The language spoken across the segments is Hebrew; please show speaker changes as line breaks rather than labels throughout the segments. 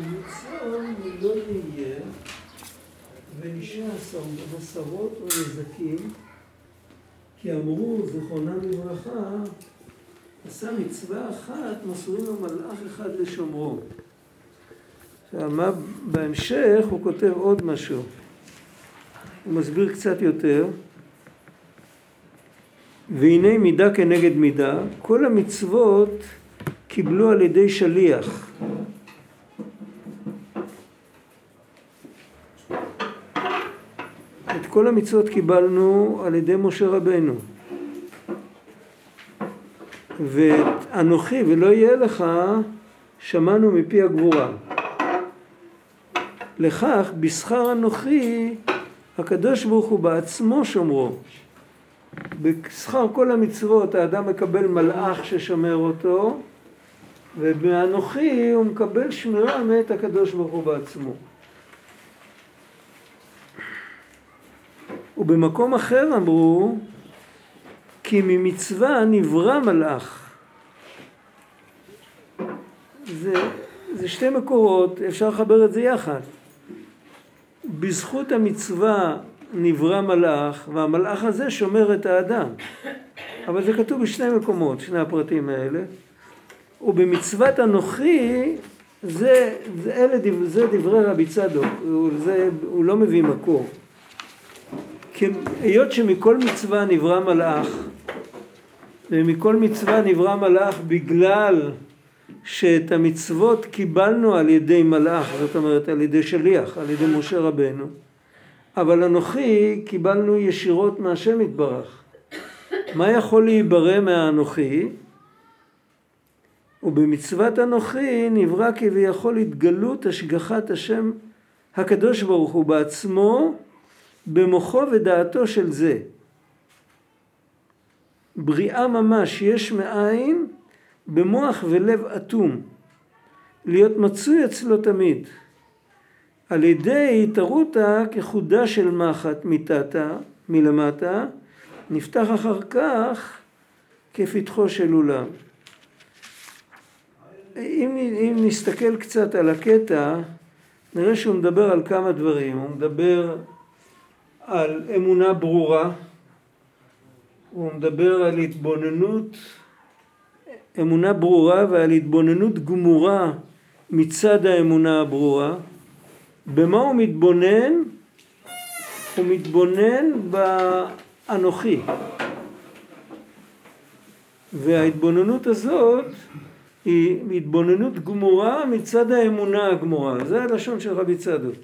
ומצום לא יהיה, ואישה עשרות ונזקים, כי אמרו, זכרונם לברכה, עשה מצווה אחת, מסורים לו מלאך אחד לשומרו. עכשיו, בהמשך הוא כותב עוד משהו. הוא מסביר קצת יותר. והנה מידה כנגד מידה, כל המצוות קיבלו על ידי שליח. כל המצוות קיבלנו על ידי משה רבנו. ואנוכי ולא יהיה לך שמענו מפי הגבורה. לכך בשכר אנוכי הקדוש ברוך הוא בעצמו שומרו. בשכר כל המצוות האדם מקבל מלאך ששומר אותו ובאנוכי הוא מקבל שמירה מאת הקדוש ברוך הוא בעצמו. ובמקום אחר אמרו כי ממצווה נברא מלאך. זה, זה שתי מקורות, אפשר לחבר את זה יחד. בזכות המצווה נברא מלאך, והמלאך הזה שומר את האדם. אבל זה כתוב בשני מקומות, שני הפרטים האלה. ובמצוות אנוכי, זה, זה, אלה, זה דברי רבי צדוק, זה, הוא לא מביא מקור. היות שמכל מצווה נברא מלאך, ומכל מצווה נברא מלאך בגלל שאת המצוות קיבלנו על ידי מלאך, זאת אומרת על ידי שליח, על ידי משה רבנו, אבל אנוכי קיבלנו ישירות מהשם יתברך. מה יכול להיברא מהאנוכי? ובמצוות אנוכי נברא כביכול התגלות השגחת השם הקדוש ברוך הוא בעצמו במוחו ודעתו של זה. בריאה ממש יש מאין במוח ולב אטום, להיות מצוי אצלו תמיד. על ידי התערותא כחודה של מחט מתתה, מלמטה, נפתח אחר כך כפתחו של אולם. אם, אם נסתכל קצת על הקטע, נראה שהוא מדבר על כמה דברים. הוא מדבר על אמונה ברורה, הוא מדבר על התבוננות, אמונה ברורה ועל התבוננות גמורה מצד האמונה הברורה. במה הוא מתבונן? הוא מתבונן באנוכי. וההתבוננות הזאת היא התבוננות גמורה מצד האמונה הגמורה. זה הלשון של רבי צדוק.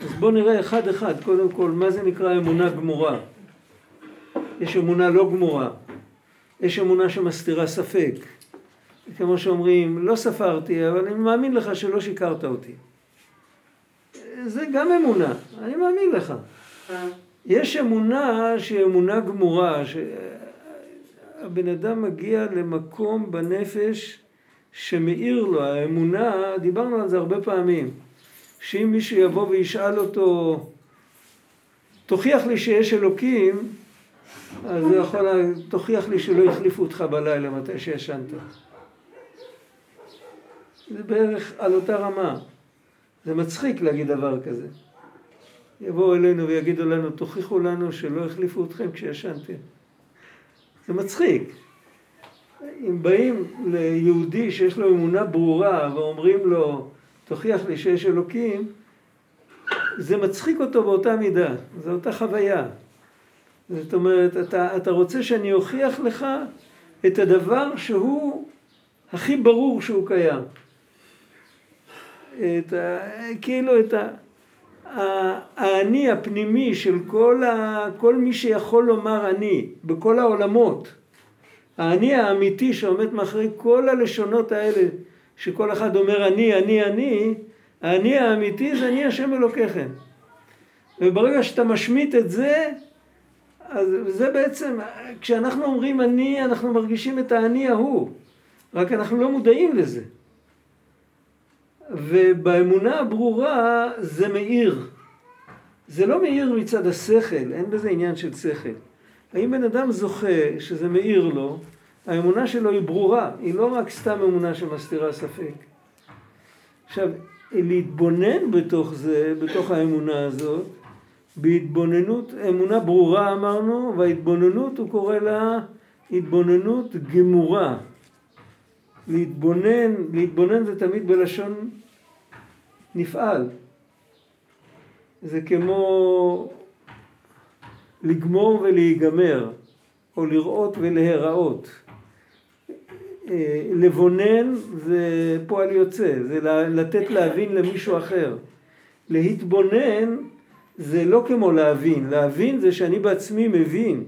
אז בואו נראה אחד אחד, קודם כל, מה זה נקרא אמונה גמורה? יש אמונה לא גמורה, יש אמונה שמסתירה ספק. כמו שאומרים, לא ספרתי, אבל אני מאמין לך שלא שיקרת אותי. זה גם אמונה, אני מאמין לך. יש אמונה שהיא אמונה גמורה, שהבן אדם מגיע למקום בנפש שמאיר לו, האמונה, דיברנו על זה הרבה פעמים. שאם מישהו יבוא וישאל אותו, תוכיח לי שיש אלוקים, אז הוא יכול, תוכיח לי שלא החליפו אותך בלילה מתי שישנת. זה בערך על אותה רמה. זה מצחיק להגיד דבר כזה. יבואו אלינו ויגידו לנו, תוכיחו לנו שלא החליפו אתכם כשישנתם. זה מצחיק. אם באים ליהודי שיש לו אמונה ברורה ואומרים לו, תוכיח לי שיש אלוקים, זה מצחיק אותו באותה מידה, זו אותה חוויה. זאת אומרת, אתה, אתה רוצה שאני אוכיח לך את הדבר שהוא הכי ברור שהוא קיים. את ה, כאילו את ה, האני הפנימי של כל, ה, כל מי שיכול לומר אני, בכל העולמות. האני האמיתי שעומד מאחורי כל הלשונות האלה שכל אחד אומר אני, אני, אני, האני האמיתי זה אני השם אלוקיכם. וברגע שאתה משמיט את זה, אז זה בעצם, כשאנחנו אומרים אני, אנחנו מרגישים את האני ההוא, רק אנחנו לא מודעים לזה. ובאמונה הברורה זה מאיר. זה לא מאיר מצד השכל, אין בזה עניין של שכל. האם בן אדם זוכה שזה מאיר לו, האמונה שלו היא ברורה, היא לא רק סתם אמונה שמסתירה ספק. עכשיו, להתבונן בתוך זה, בתוך האמונה הזאת, בהתבוננות, אמונה ברורה אמרנו, וההתבוננות הוא קורא לה התבוננות גמורה. להתבונן, להתבונן זה תמיד בלשון נפעל. זה כמו לגמור ולהיגמר, או לראות ולהיראות. אה, לבונן זה פועל יוצא, זה לתת להבין למישהו אחר. להתבונן זה לא כמו להבין, להבין זה שאני בעצמי מבין,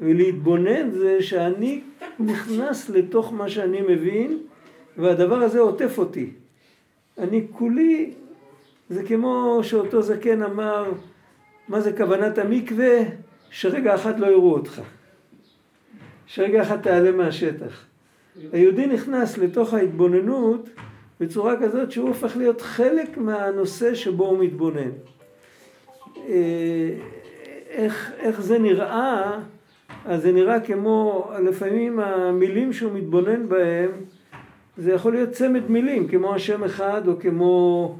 ולהתבונן זה שאני נכנס לתוך מה שאני מבין, והדבר הזה עוטף אותי. אני כולי, זה כמו שאותו זקן אמר, מה זה כוונת המקווה? שרגע אחד לא יראו אותך. שרגע אחד תעלה מהשטח. היהודי נכנס לתוך ההתבוננות בצורה כזאת שהוא הופך להיות חלק מהנושא שבו הוא מתבונן. אה, איך, איך זה נראה, אז זה נראה כמו, לפעמים המילים שהוא מתבונן בהם, זה יכול להיות צמד מילים, כמו השם אחד, או כמו,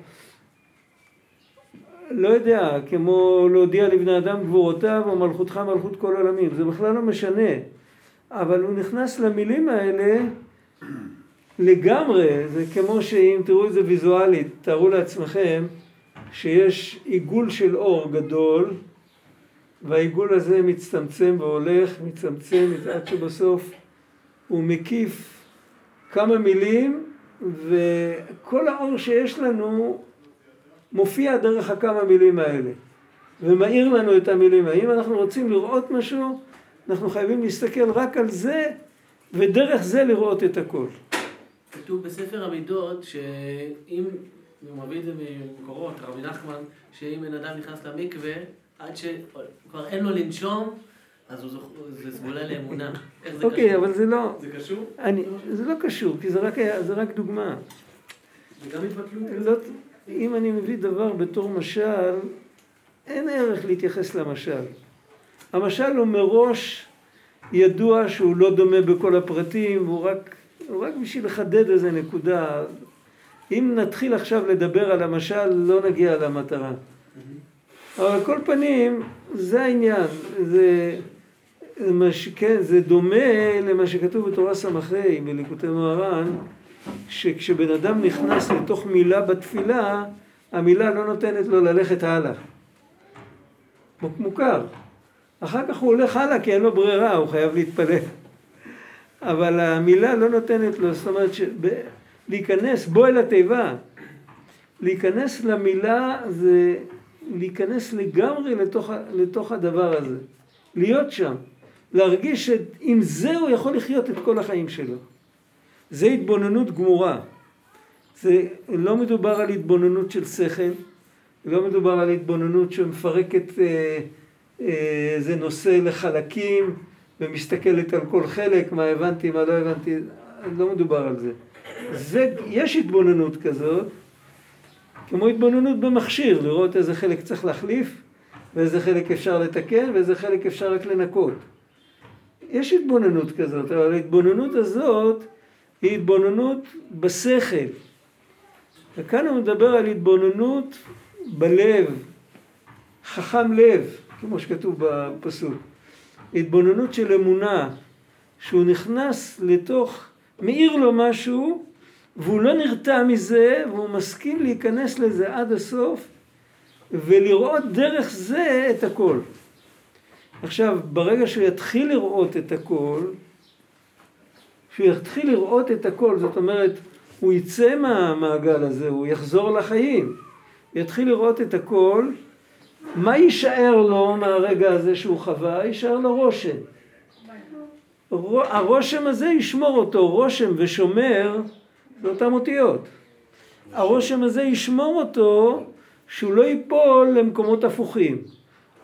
לא יודע, כמו להודיע לבני אדם גבורותיו, או מלכותך מלכות כל עולמים, זה בכלל לא משנה. אבל הוא נכנס למילים האלה לגמרי, זה כמו שאם תראו את זה ויזואלית, תארו לעצמכם שיש עיגול של אור גדול והעיגול הזה מצטמצם והולך, מצטמצם עד שבסוף הוא מקיף כמה מילים וכל האור שיש לנו מופיע דרך הכמה מילים האלה ומאיר לנו את המילים. האם אנחנו רוצים לראות משהו, אנחנו חייבים להסתכל רק על זה ודרך זה לראות את הכל.
כתוב בספר המידות שאם, הוא מביא את זה ממקורות, רבי נחמן, שאם בן אדם נכנס למקווה, עד שכבר אין לו לנשום, אז זוכ... זה סגולה לאמונה. איך זה
אוקיי, אבל זה לא...
זה קשור?
אני, זה לא קשור, כי זה רק, זה רק דוגמה.
זה גם התבטלות.
לא, אם אני מביא דבר בתור משל, אין ערך להתייחס למשל. המשל הוא מראש ידוע שהוא לא דומה בכל הפרטים, והוא רק, הוא רק בשביל לחדד איזה נקודה. אם נתחיל עכשיו לדבר על המשל, לא נגיע למטרה. אבל על כל פנים, זה העניין. זה, זה, כן, זה דומה למה שכתוב בתורה ס"ה בליקוטי מוהר"ן, שכשבן אדם נכנס לתוך מילה בתפילה, המילה לא נותנת לו ללכת הלאה. מוכר. אחר כך הוא הולך הלאה כי אין לו ברירה, הוא חייב להתפלל. אבל המילה לא נותנת לו, זאת אומרת, שב... להיכנס, בוא אל התיבה. להיכנס למילה זה להיכנס לגמרי לתוך, לתוך הדבר הזה. להיות שם. להרגיש שעם זה הוא יכול לחיות את כל החיים שלו. זה התבוננות גמורה. זה לא מדובר על התבוננות של שכל, לא מדובר על התבוננות שמפרקת אה, זה נושא לחלקים ומסתכלת על כל חלק, מה הבנתי, מה לא הבנתי, לא מדובר על זה. זה יש התבוננות כזאת, כמו התבוננות במכשיר, לראות איזה חלק צריך להחליף ואיזה חלק אפשר לתקן ואיזה חלק אפשר רק לנקות. יש התבוננות כזאת, אבל ההתבוננות הזאת היא התבוננות בשכל. וכאן הוא מדבר על התבוננות בלב, חכם לב. כמו שכתוב בפסוק. התבוננות של אמונה, שהוא נכנס לתוך, מאיר לו משהו, והוא לא נרתע מזה, והוא מסכים להיכנס לזה עד הסוף, ולראות דרך זה את הכל. עכשיו, ברגע שהוא יתחיל לראות את הכל, שהוא יתחיל לראות את הכל, זאת אומרת, הוא יצא מהמעגל הזה, הוא יחזור לחיים, יתחיל לראות את הכל, מה יישאר לו מהרגע הזה שהוא חווה? יישאר לו רושם. הרושם הזה ישמור אותו, רושם ושומר זה אותם אותיות. הרושם הזה ישמור אותו שהוא לא ייפול למקומות הפוכים.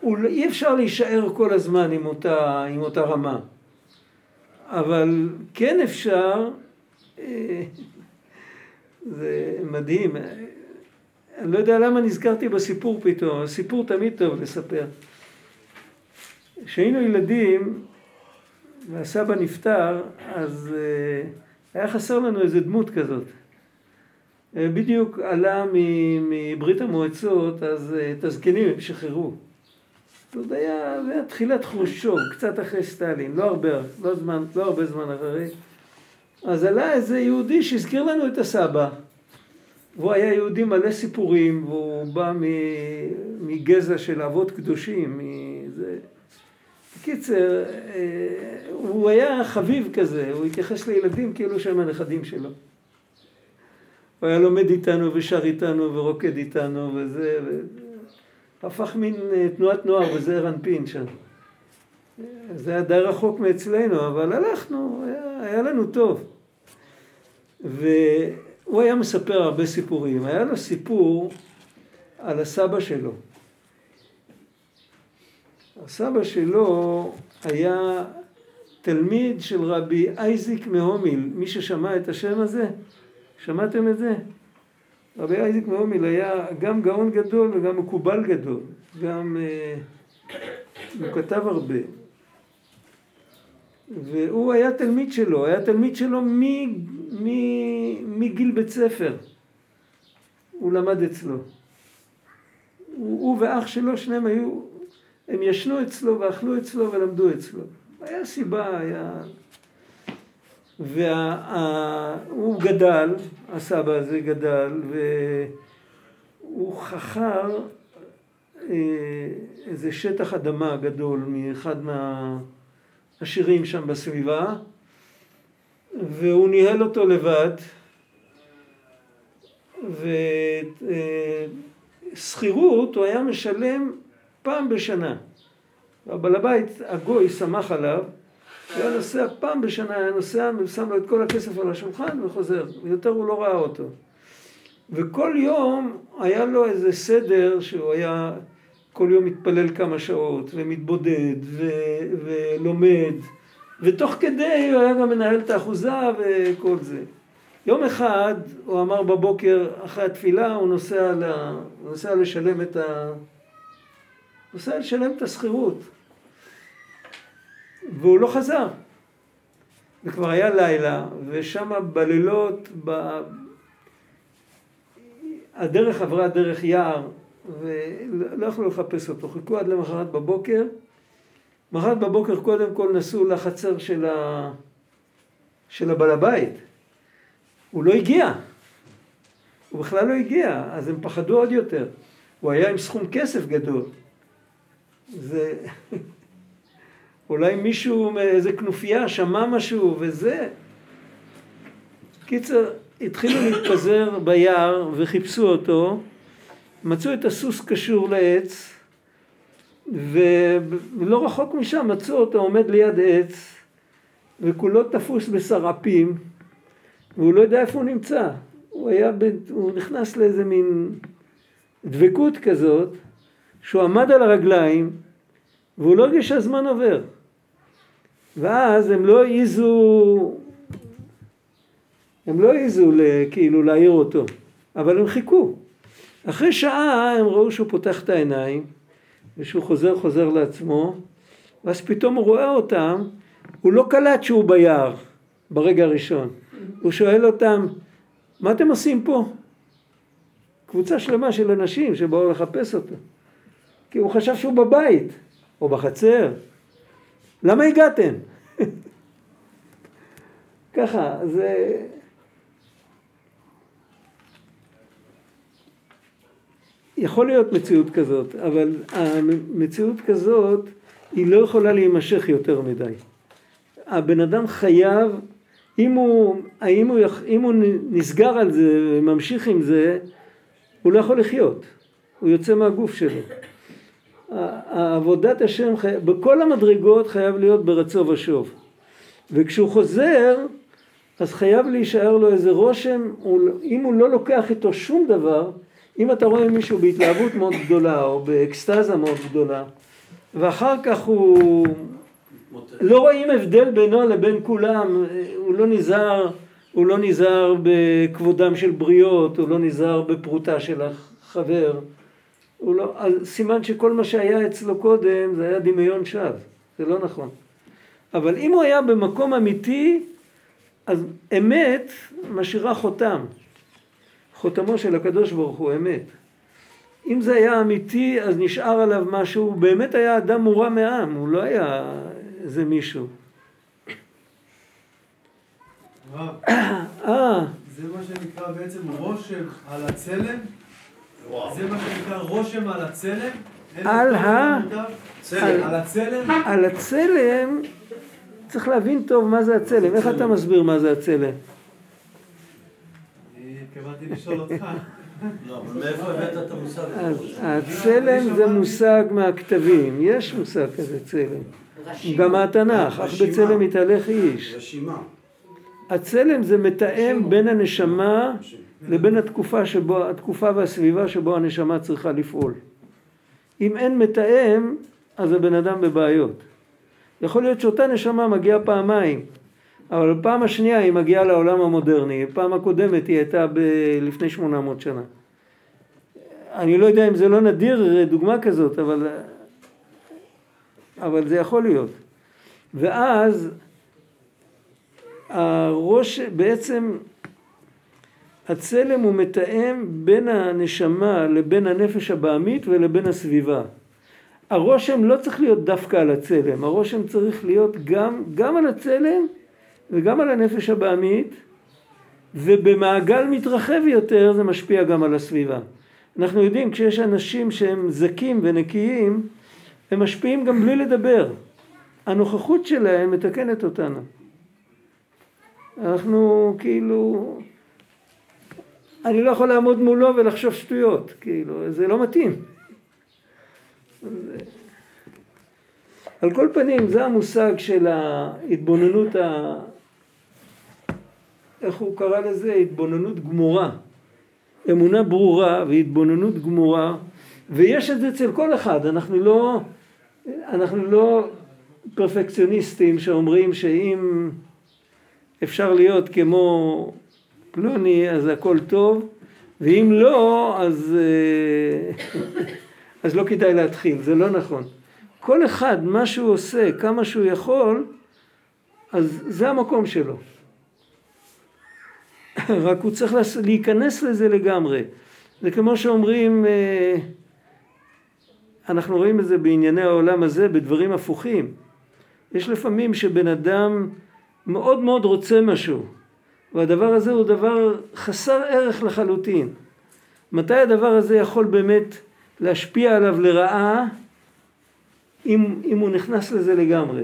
לא- אי אפשר להישאר כל הזמן עם אותה, עם אותה רמה. אבל כן אפשר, אה, זה מדהים, אני לא יודע למה נזכרתי בסיפור פתאום, הסיפור תמיד טוב לספר. כשהיינו ילדים, והסבא נפטר, אז אה, היה חסר לנו איזה דמות כזאת. אה, בדיוק עלה מברית המועצות, אז את הזקנים הם שחררו. עוד היה, זה היה תחילת חרושוב, קצת אחרי סטלין, לא הרבה, לא, זמן, לא הרבה זמן אחרי. אז עלה איזה יהודי שהזכיר לנו את הסבא. והוא היה יהודי מלא סיפורים, והוא בא מגזע של אבות קדושים. מזה. בקיצר, אה, הוא היה חביב כזה, הוא התייחס לילדים כאילו שהם הנכדים שלו. הוא היה לומד איתנו ושר איתנו ורוקד איתנו וזה, הפך מין אה, תנועת נוער בזעיר אנפין שם. זה היה די רחוק מאצלנו, אבל הלכנו, היה, היה לנו טוב. והוא היה מספר הרבה סיפורים. היה לו סיפור על הסבא שלו. הסבא שלו היה תלמיד של רבי אייזיק מהומיל. מי ששמע את השם הזה, שמעתם את זה? רבי אייזיק מהומיל היה גם גאון גדול וגם מקובל גדול. גם... אה, הוא כתב הרבה. והוא היה תלמיד שלו, היה תלמיד שלו מגיל בית ספר. הוא למד אצלו. הוא, הוא ואח שלו, שניהם היו, הם ישנו אצלו ואכלו אצלו ולמדו אצלו. היה סיבה, היה... והוא גדל, הסבא הזה גדל, והוא חכר אה, איזה שטח אדמה גדול מאחד מהעשירים שם בסביבה, והוא ניהל אותו לבד, ושכירות הוא היה משלם פעם בשנה. הבעל הבית, הגוי, שמח עליו, הוא היה נוסע פעם בשנה, היה נוסע ושם לו את כל הכסף על השולחן וחוזר, ויותר הוא לא ראה אותו. וכל יום היה לו איזה סדר שהוא היה כל יום מתפלל כמה שעות ומתבודד ו- ולומד ותוך כדי הוא היה גם מנהל את האחוזה וכל זה. יום אחד הוא אמר בבוקר אחרי התפילה הוא נוסע, ל... הוא נוסע לשלם את ה... נוסע לשלם את השכירות. והוא לא חזר. וכבר היה לילה ושם בלילות ב... הדרך עברה דרך יער ולא יכלו לחפש אותו, חיכו עד למחרת בבוקר מחרת בבוקר קודם כל נסעו לחצר של, ה... של הבעל הבית. הוא לא הגיע. הוא בכלל לא הגיע, אז הם פחדו עוד יותר. הוא היה עם סכום כסף גדול. זה... אולי מישהו מאיזה כנופיה שמע משהו וזה. קיצר, התחילו להתפזר ביער וחיפשו אותו, מצאו את הסוס קשור לעץ, ולא רחוק משם מצאו אותו עומד ליד עץ וכולו תפוס בשרעפים והוא לא יודע איפה הוא נמצא. הוא היה, ב... הוא נכנס לאיזה מין דבקות כזאת שהוא עמד על הרגליים והוא לא הרגיש שהזמן עובר. ואז הם לא העיזו, הם לא העיזו כאילו להעיר אותו, אבל הם חיכו. אחרי שעה הם ראו שהוא פותח את העיניים ושהוא חוזר חוזר לעצמו, ואז פתאום הוא רואה אותם, הוא לא קלט שהוא ביער ברגע הראשון. הוא שואל אותם, מה אתם עושים פה? קבוצה שלמה של אנשים שבאו לחפש אותו. כי הוא חשב שהוא בבית, או בחצר. למה הגעתם? ככה, זה... יכול להיות מציאות כזאת, אבל המציאות כזאת היא לא יכולה להימשך יותר מדי. הבן אדם חייב, אם הוא, האם הוא, אם הוא נסגר על זה וממשיך עם זה, הוא לא יכול לחיות, הוא יוצא מהגוף שלו. עבודת השם חי... בכל המדרגות חייב להיות ברצו ושוב. וכשהוא חוזר, אז חייב להישאר לו איזה רושם, אם הוא לא לוקח איתו שום דבר, אם אתה רואה מישהו בהתלהבות מאוד גדולה או באקסטזה מאוד גדולה ואחר כך הוא לא רואים הבדל בינו לבין כולם, הוא לא נזהר, הוא לא נזהר בכבודם של בריות, הוא לא נזהר בפרוטה של החבר, הוא לא, סימן שכל מה שהיה אצלו קודם זה היה דמיון שווא, זה לא נכון. אבל אם הוא היה במקום אמיתי, אז אמת משאירה חותם. חותמו של הקדוש ברוך הוא אמת. אם זה היה אמיתי, אז נשאר עליו משהו, הוא באמת היה אדם מורם מעם, הוא לא היה איזה מישהו.
אה. זה מה שנקרא בעצם רושם על הצלם? זה מה שנקרא רושם על הצלם?
על ה...
על הצלם?
על הצלם צריך להבין טוב מה זה הצלם. איך אתה מסביר מה זה הצלם?
לשאול אותך.
לא,
הצלם זה מושג מהכתבים, יש מושג כזה צלם. גם מהתנ"ך, אך בצלם יתהלך איש.
רשימה.
הצלם זה מתאם בין הנשמה לבין התקופה, שבו, התקופה והסביבה שבו הנשמה צריכה לפעול. אם אין מתאם, אז הבן אדם בבעיות. יכול להיות שאותה נשמה מגיעה פעמיים, אבל בפעם השנייה היא מגיעה לעולם המודרני, בפעם הקודמת היא הייתה ב- לפני 800 שנה. אני לא יודע אם זה לא נדיר דוגמה כזאת, אבל, אבל זה יכול להיות. ואז הראש, בעצם הצלם הוא מתאם בין הנשמה לבין הנפש הבעמית ולבין הסביבה. הרושם לא צריך להיות דווקא על הצלם, הרושם צריך להיות גם, גם על הצלם וגם על הנפש הבעמית, ובמעגל מתרחב יותר זה משפיע גם על הסביבה. אנחנו יודעים כשיש אנשים שהם זכים ונקיים, הם משפיעים גם בלי לדבר. הנוכחות שלהם מתקנת אותנו. אנחנו כאילו, אני לא יכול לעמוד מולו ולחשוב שטויות, כאילו, זה לא מתאים. על כל פנים, זה המושג של ההתבוננות, ה... איך הוא קרא לזה? התבוננות גמורה. אמונה ברורה והתבוננות גמורה, ויש את זה אצל כל אחד, אנחנו לא, אנחנו לא פרפקציוניסטים שאומרים שאם אפשר להיות כמו פלוני אז הכל טוב, ואם לא אז, אז לא כדאי להתחיל, זה לא נכון. כל אחד, מה שהוא עושה, כמה שהוא יכול, אז זה המקום שלו. רק הוא צריך להיכנס לזה לגמרי. זה כמו שאומרים, אה, אנחנו רואים את זה בענייני העולם הזה, בדברים הפוכים. יש לפעמים שבן אדם מאוד מאוד רוצה משהו, והדבר הזה הוא דבר חסר ערך לחלוטין. מתי הדבר הזה יכול באמת להשפיע עליו לרעה, אם, אם הוא נכנס לזה לגמרי?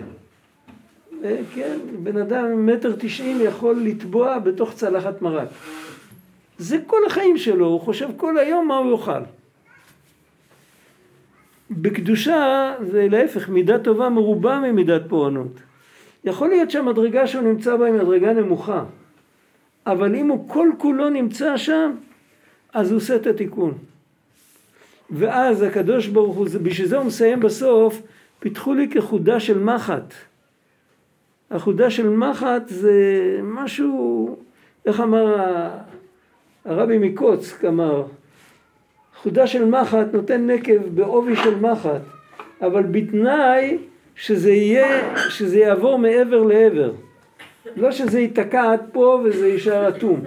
כן, בן אדם מטר תשעים יכול לטבוע בתוך צלחת מרק. זה כל החיים שלו, הוא חושב כל היום מה הוא יאכל. בקדושה זה להפך, מידה טובה מרובה ממידת פורענות. יכול להיות שהמדרגה שהוא נמצא בה היא מדרגה נמוכה, אבל אם הוא כל כולו נמצא שם, אז הוא עושה את התיקון. ואז הקדוש ברוך הוא, בשביל זה הוא מסיים בסוף, פיתחו לי כחודה של מחט. החודה של מחט זה משהו, איך אמר הרבי מקוצק אמר, חודה של מחט נותן נקב בעובי של מחט, אבל בתנאי שזה יהיה, שזה יעבור מעבר לעבר. לא שזה ייתקע עד פה וזה יישאר אטום.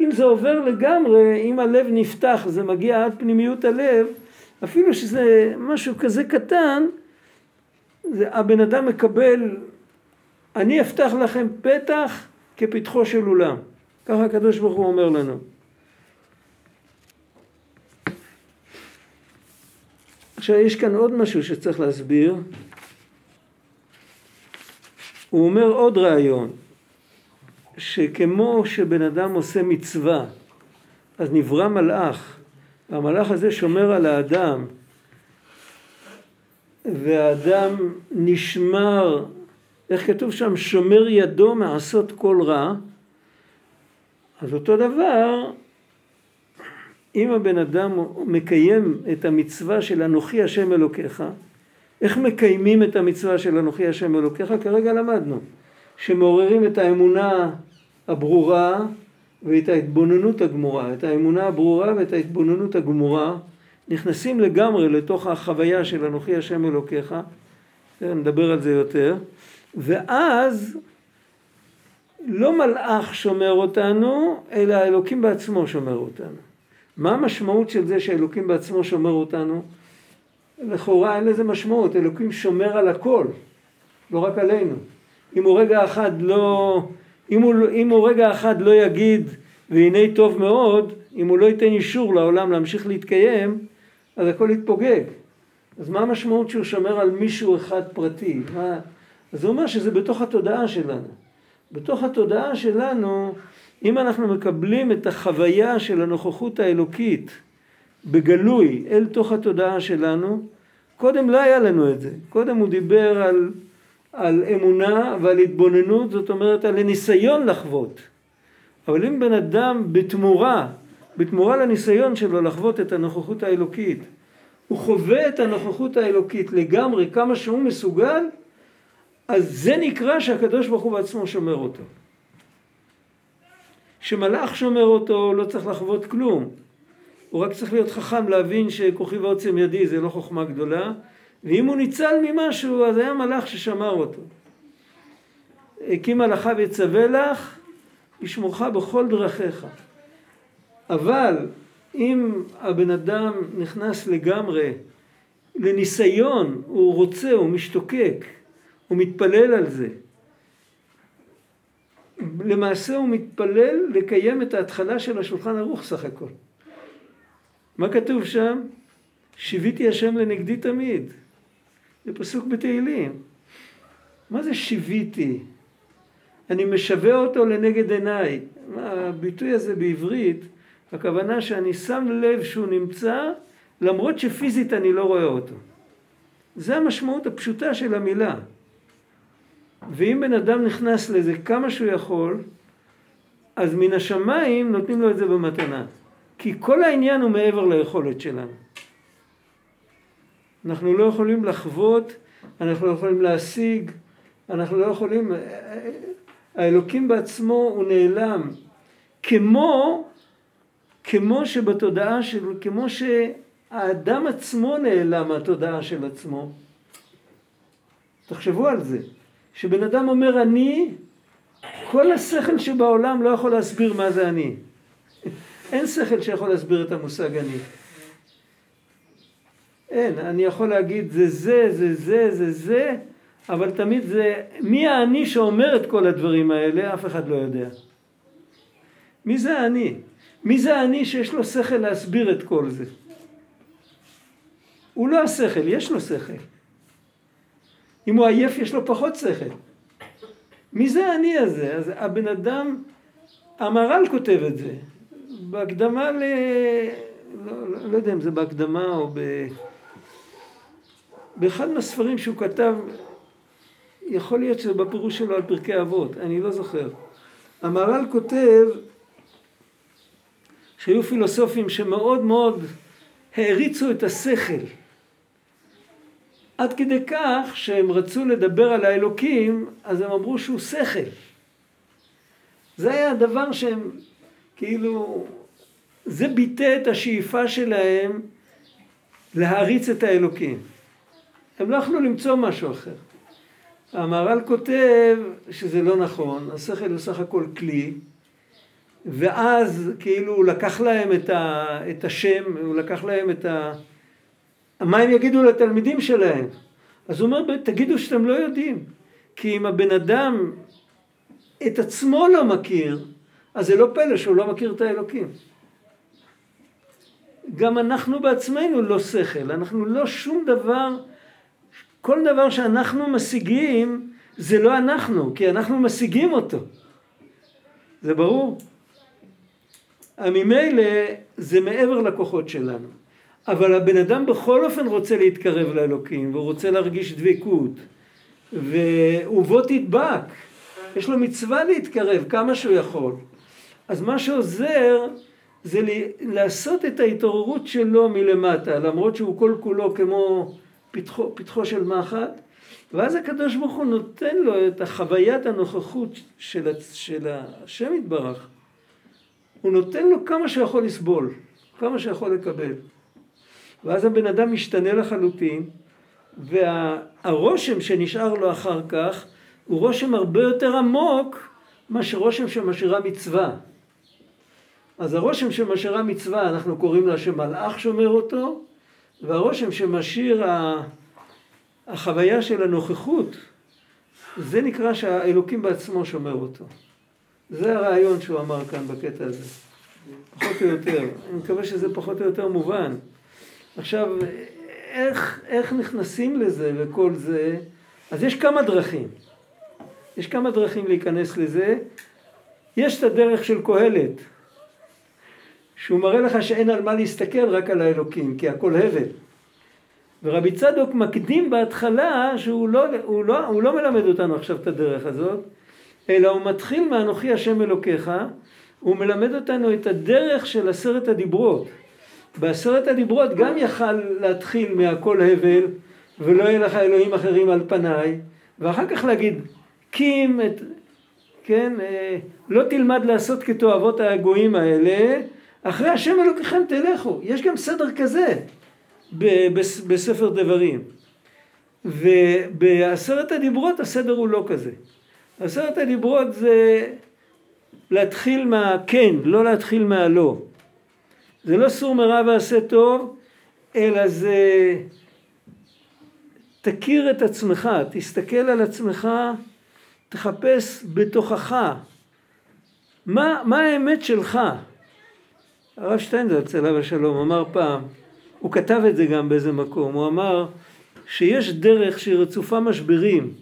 אם זה עובר לגמרי, אם הלב נפתח, זה מגיע עד פנימיות הלב, אפילו שזה משהו כזה קטן, זה, הבן אדם מקבל אני אפתח לכם פתח כפתחו של אולם. ככה הקדוש ברוך הוא אומר לנו. עכשיו יש כאן עוד משהו שצריך להסביר. הוא אומר עוד רעיון, שכמו שבן אדם עושה מצווה, אז נברא מלאך, והמלאך הזה שומר על האדם, והאדם נשמר איך כתוב שם? שומר ידו מעשות כל רע. אז אותו דבר, אם הבן אדם מקיים את המצווה של אנוכי השם אלוקיך, איך מקיימים את המצווה של אנוכי השם אלוקיך? כרגע למדנו. שמעוררים את האמונה הברורה ואת ההתבוננות הגמורה. את האמונה הברורה ואת ההתבוננות הגמורה נכנסים לגמרי לתוך החוויה של אנוכי השם אלוקיך. נדבר על זה יותר. ואז לא מלאך שומר אותנו, אלא האלוקים בעצמו שומר אותנו. מה המשמעות של זה שהאלוקים בעצמו שומר אותנו? לכאורה אין לזה משמעות, אלוקים שומר על הכל, לא רק עלינו. אם הוא רגע אחד לא, אם הוא, אם הוא רגע אחד לא יגיד והנה טוב מאוד, אם הוא לא ייתן אישור לעולם להמשיך להתקיים, אז הכל יתפוגג. אז מה המשמעות שהוא שומר על מישהו אחד פרטי? מה... אז הוא אומר שזה בתוך התודעה שלנו. בתוך התודעה שלנו, אם אנחנו מקבלים את החוויה של הנוכחות האלוקית בגלוי אל תוך התודעה שלנו, קודם לא היה לנו את זה. קודם הוא דיבר על, על אמונה ועל התבוננות, זאת אומרת על הניסיון לחוות. אבל אם בן אדם בתמורה, בתמורה לניסיון שלו לחוות את הנוכחות האלוקית, הוא חווה את הנוכחות האלוקית לגמרי כמה שהוא מסוגל, אז זה נקרא שהקדוש ברוך הוא בעצמו שומר אותו. כשמלאך שומר אותו לא צריך לחוות כלום. הוא רק צריך להיות חכם להבין שכוחי ועוצם ידי זה לא חוכמה גדולה, ואם הוא ניצל ממשהו אז היה מלאך ששמר אותו. הקים מלאכיו יצווה לך, ישמורך בכל דרכיך. אבל אם הבן אדם נכנס לגמרי לניסיון, הוא רוצה, הוא משתוקק, מתפלל על זה. למעשה הוא מתפלל לקיים את ההתחלה של השולחן ערוך סך הכל. מה כתוב שם? שיוויתי השם לנגדי תמיד. זה פסוק בתהילים. מה זה שיוויתי? אני משווה אותו לנגד עיניי. הביטוי הזה בעברית, הכוונה שאני שם לב שהוא נמצא למרות שפיזית אני לא רואה אותו. זה המשמעות הפשוטה של המילה. ואם בן אדם נכנס לזה כמה שהוא יכול, אז מן השמיים נותנים לו את זה במתנה. כי כל העניין הוא מעבר ליכולת שלנו. אנחנו לא יכולים לחוות, אנחנו לא יכולים להשיג, אנחנו לא יכולים... האלוקים בעצמו הוא נעלם. כמו, כמו שבתודעה שלו, כמו שהאדם עצמו נעלם מהתודעה של עצמו. תחשבו על זה. כשבן אדם אומר אני, כל השכל שבעולם לא יכול להסביר מה זה אני. אין שכל שיכול להסביר את המושג אני. אין, אני יכול להגיד זה זה, זה זה, זה זה, אבל תמיד זה, מי האני שאומר את כל הדברים האלה, אף אחד לא יודע. מי זה האני? מי זה האני שיש לו שכל להסביר את כל זה? הוא לא השכל, יש לו שכל. אם הוא עייף יש לו פחות שכל. מי זה האני הזה? אז הבן אדם, המהר"ל כותב את זה. בהקדמה ל... לא, לא, לא יודע אם זה בהקדמה או ב... באחד מהספרים שהוא כתב, יכול להיות שזה בפירוש שלו על פרקי אבות, אני לא זוכר. המהר"ל כותב שהיו פילוסופים שמאוד מאוד העריצו את השכל. עד כדי כך שהם רצו לדבר על האלוקים, אז הם אמרו שהוא שכל. זה היה הדבר שהם, כאילו, זה ביטא את השאיפה שלהם להעריץ את האלוקים. הם לא יכלו למצוא משהו אחר. המהר"ל כותב שזה לא נכון, השכל הוא סך הכל כלי, ואז כאילו הוא לקח להם את, ה, את השם, הוא לקח להם את ה... מה הם יגידו לתלמידים שלהם? אז הוא אומר, תגידו שאתם לא יודעים. כי אם הבן אדם את עצמו לא מכיר, אז זה לא פלא שהוא לא מכיר את האלוקים. גם אנחנו בעצמנו לא שכל, אנחנו לא שום דבר, כל דבר שאנחנו משיגים זה לא אנחנו, כי אנחנו משיגים אותו. זה ברור? ממילא זה מעבר לכוחות שלנו. אבל הבן אדם בכל אופן רוצה להתקרב לאלוקים, והוא רוצה להרגיש דבקות, ובו תדבק. יש לו מצווה להתקרב כמה שהוא יכול. אז מה שעוזר זה לעשות את ההתעוררות שלו מלמטה, למרות שהוא כל כולו כמו פתחו, פתחו של מחט, ואז הקדוש ברוך הוא נותן לו את החוויית הנוכחות של, של השם יתברך. הוא נותן לו כמה שיכול לסבול, כמה שיכול לקבל. ואז הבן אדם משתנה לחלוטין, והרושם שנשאר לו אחר כך הוא רושם הרבה יותר עמוק מאשר רושם שמשאירה מצווה. אז הרושם שמשאירה מצווה אנחנו קוראים לה שמלאך שומר אותו, והרושם שמשאיר החוויה של הנוכחות, זה נקרא שהאלוקים בעצמו שומר אותו. זה הרעיון שהוא אמר כאן בקטע הזה. פחות או יותר. אני מקווה שזה פחות או יותר מובן. עכשיו, איך, איך נכנסים לזה וכל זה? אז יש כמה דרכים. יש כמה דרכים להיכנס לזה. יש את הדרך של קהלת, שהוא מראה לך שאין על מה להסתכל, רק על האלוקים, כי הכל הבל. ורבי צדוק מקדים בהתחלה שהוא לא, הוא לא, הוא לא מלמד אותנו עכשיו את הדרך הזאת, אלא הוא מתחיל מאנוכי השם אלוקיך, הוא מלמד אותנו את הדרך של עשרת הדיברות. בעשרת הדיברות גם יכל להתחיל מהכל הבל, ולא יהיה לך אלוהים אחרים על פניי, ואחר כך להגיד, קים את, כן, אה, לא תלמד לעשות כתועבות הגויים האלה, אחרי השם אלוקיכם תלכו. יש גם סדר כזה בספר דברים. ובעשרת הדיברות הסדר הוא לא כזה. עשרת הדיברות זה להתחיל מהכן, לא להתחיל מהלא. זה לא סור מרע ועשה טוב, אלא זה תכיר את עצמך, תסתכל על עצמך, תחפש בתוכך. מה, מה האמת שלך? הרב שטיינזלץ עליו השלום אמר פעם, הוא כתב את זה גם באיזה מקום, הוא אמר שיש דרך שהיא רצופה משברים.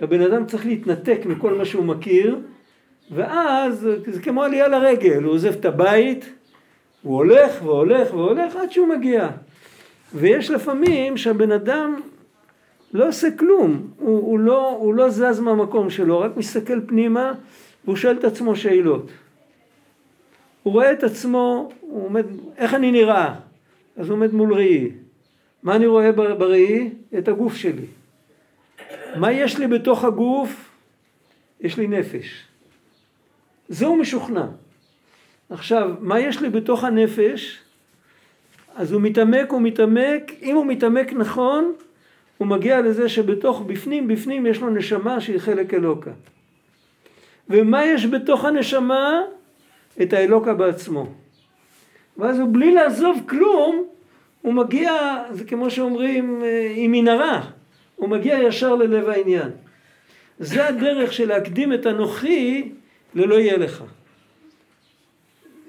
הבן אדם צריך להתנתק מכל מה שהוא מכיר, ואז זה כמו עלייה לרגל, הוא עוזב את הבית, הוא הולך והולך והולך עד שהוא מגיע. ויש לפעמים שהבן אדם לא עושה כלום, הוא, הוא, לא, הוא לא זז מהמקום שלו, רק מסתכל פנימה והוא שואל את עצמו שאלות. הוא רואה את עצמו, הוא עומד, איך אני נראה? אז הוא עומד מול ראי. מה אני רואה בראי? את הגוף שלי. מה יש לי בתוך הגוף? יש לי נפש. זה הוא משוכנע. עכשיו, מה יש לי בתוך הנפש? אז הוא מתעמק, הוא מתעמק, אם הוא מתעמק נכון, הוא מגיע לזה שבתוך, בפנים, בפנים יש לו נשמה שהיא חלק אלוקה. ומה יש בתוך הנשמה? את האלוקה בעצמו. ואז הוא בלי לעזוב כלום, הוא מגיע, זה כמו שאומרים, אה, עם מנהרה, הוא מגיע ישר ללב העניין. זה הדרך של להקדים את אנוכי ללא יהיה לך.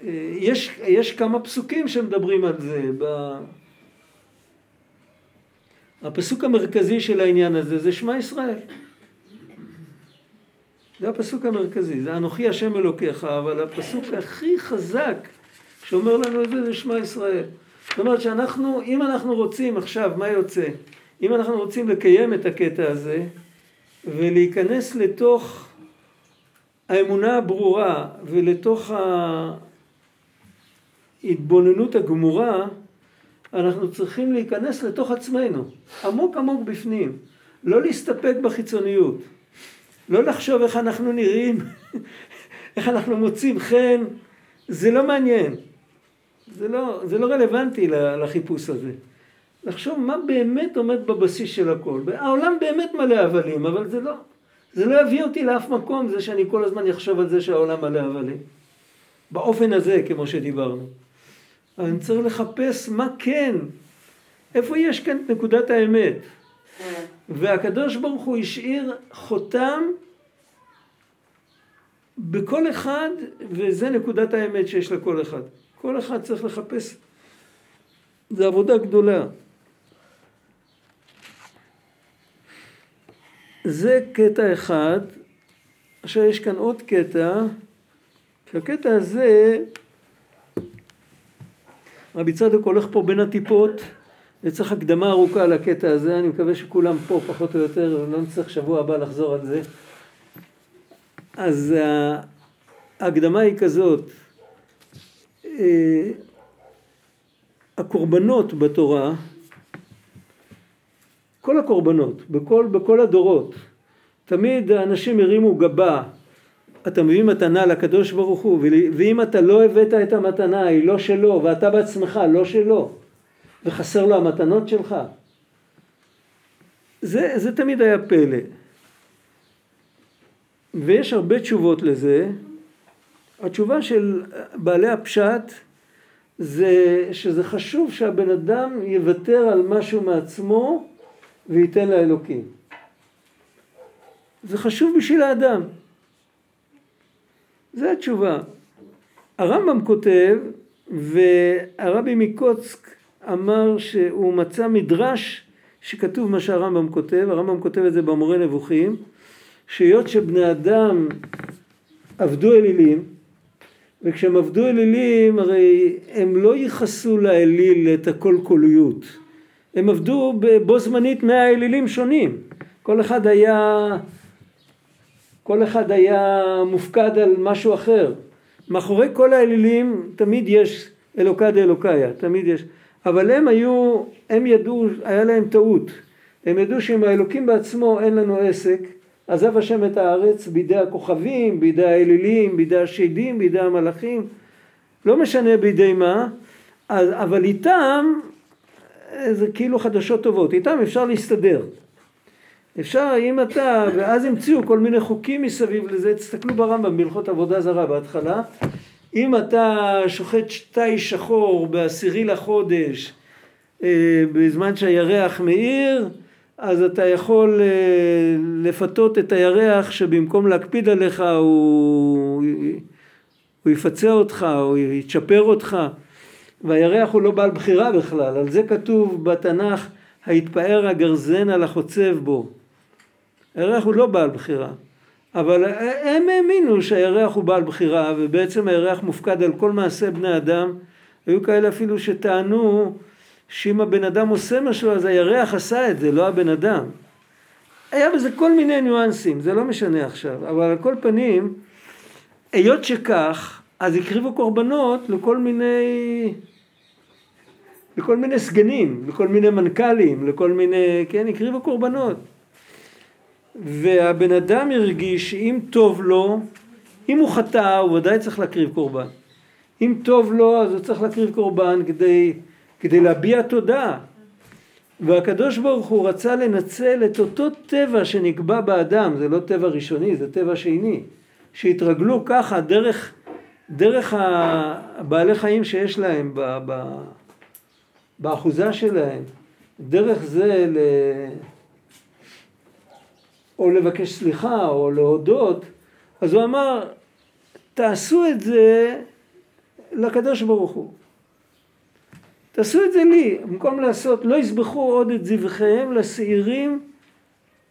אה, יש, יש כמה פסוקים שמדברים על זה. ב... הפסוק המרכזי של העניין הזה זה שמע ישראל. זה הפסוק המרכזי, זה אנוכי השם אלוקיך, אבל הפסוק הכי חזק שאומר לנו את זה זה שמע ישראל. זאת אומרת שאנחנו, אם אנחנו רוצים עכשיו, מה יוצא? אם אנחנו רוצים לקיים את הקטע הזה ולהיכנס לתוך האמונה הברורה ולתוך ההתבוננות הגמורה, אנחנו צריכים להיכנס לתוך עצמנו, עמוק עמוק בפנים, לא להסתפק בחיצוניות. לא לחשוב איך אנחנו נראים, איך אנחנו מוצאים חן, זה לא מעניין. זה לא, זה לא רלוונטי לחיפוש הזה. לחשוב מה באמת עומד בבסיס של הכל. העולם באמת מלא הבלים, אבל זה לא, זה לא יביא אותי לאף מקום, זה שאני כל הזמן אחשוב על זה שהעולם מלא הבלים. באופן הזה, כמו שדיברנו. אבל אני צריך לחפש מה כן, איפה יש כאן את נקודת האמת. והקדוש ברוך הוא השאיר חותם בכל אחד, וזה נקודת האמת שיש לכל אחד. כל אחד צריך לחפש, זו עבודה גדולה. זה קטע אחד, עכשיו יש כאן עוד קטע, שהקטע הזה, רבי צדוק הולך פה בין הטיפות, וצריך הקדמה ארוכה לקטע הזה, אני מקווה שכולם פה פחות או יותר, לא נצטרך שבוע הבא לחזור על זה. אז ההקדמה היא כזאת, אה, הקורבנות בתורה, כל הקורבנות, בכל, בכל הדורות, תמיד האנשים הרימו גבה, אתה מביא מתנה לקדוש ברוך הוא, ואם אתה לא הבאת את המתנה, היא לא שלו, ואתה בעצמך לא שלו, וחסר לו המתנות שלך. זה, זה תמיד היה פלא. ויש הרבה תשובות לזה. התשובה של בעלי הפשט זה שזה חשוב שהבן אדם יוותר על משהו מעצמו וייתן לאלוקים. זה חשוב בשביל האדם. זה התשובה. הרמב"ם כותב, והרבי מקוצק אמר שהוא מצא מדרש שכתוב מה שהרמב"ם כותב, הרמב"ם כותב את זה במורה נבוכים, שהיות שבני אדם עבדו אלילים, וכשהם עבדו אלילים הרי הם לא ייחסו לאליל את הכל קוליות, הם עבדו בו זמנית מאה אלילים שונים, כל אחד היה כל אחד היה מופקד על משהו אחר. מאחורי כל האלילים תמיד יש אלוקא דאלוקאיה, תמיד יש. אבל הם היו, הם ידעו, היה להם טעות. הם ידעו שעם האלוקים בעצמו אין לנו עסק. עזב השם את הארץ בידי הכוכבים, בידי האלילים, בידי השדים, בידי המלאכים. לא משנה בידי מה, אבל איתם זה כאילו חדשות טובות. איתם אפשר להסתדר. אפשר, אם אתה, ואז המציאו כל מיני חוקים מסביב לזה, תסתכלו ברמב"ם בהלכות עבודה זרה בהתחלה, אם אתה שוחט שתי שחור בעשירי לחודש אה, בזמן שהירח מאיר, אז אתה יכול אה, לפתות את הירח שבמקום להקפיד עליך הוא, הוא יפצה אותך, הוא יצ'פר אותך, והירח הוא לא בעל בחירה בכלל, על זה כתוב בתנ"ך, היתפאר הגרזן על החוצב בו. הירח הוא לא בעל בחירה. אבל הם האמינו שהירח הוא בעל בחירה ובעצם הירח מופקד על כל מעשה בני אדם. היו כאלה אפילו שטענו שאם הבן אדם עושה משהו אז הירח עשה את זה, לא הבן אדם. היה בזה כל מיני ניואנסים, זה לא משנה עכשיו, אבל על כל פנים, היות שכך, אז הקריבו קורבנות לכל מיני, לכל מיני סגנים, לכל מיני מנכ"לים, לכל מיני, כן, הקריבו קורבנות. והבן אדם הרגיש שאם טוב לו, אם הוא חטא הוא ודאי צריך להקריב קורבן. אם טוב לו אז הוא צריך להקריב קורבן כדי, כדי להביע תודה. והקדוש ברוך הוא רצה לנצל את אותו טבע שנקבע באדם, זה לא טבע ראשוני, זה טבע שני, שהתרגלו ככה דרך, דרך הבעלי חיים שיש להם ב, ב, באחוזה שלהם, דרך זה ל... או לבקש סליחה או להודות, אז הוא אמר, תעשו את זה לקדוש ברוך הוא. תעשו את זה לי, במקום לעשות, לא יזבחו עוד את זבחיהם לשעירים,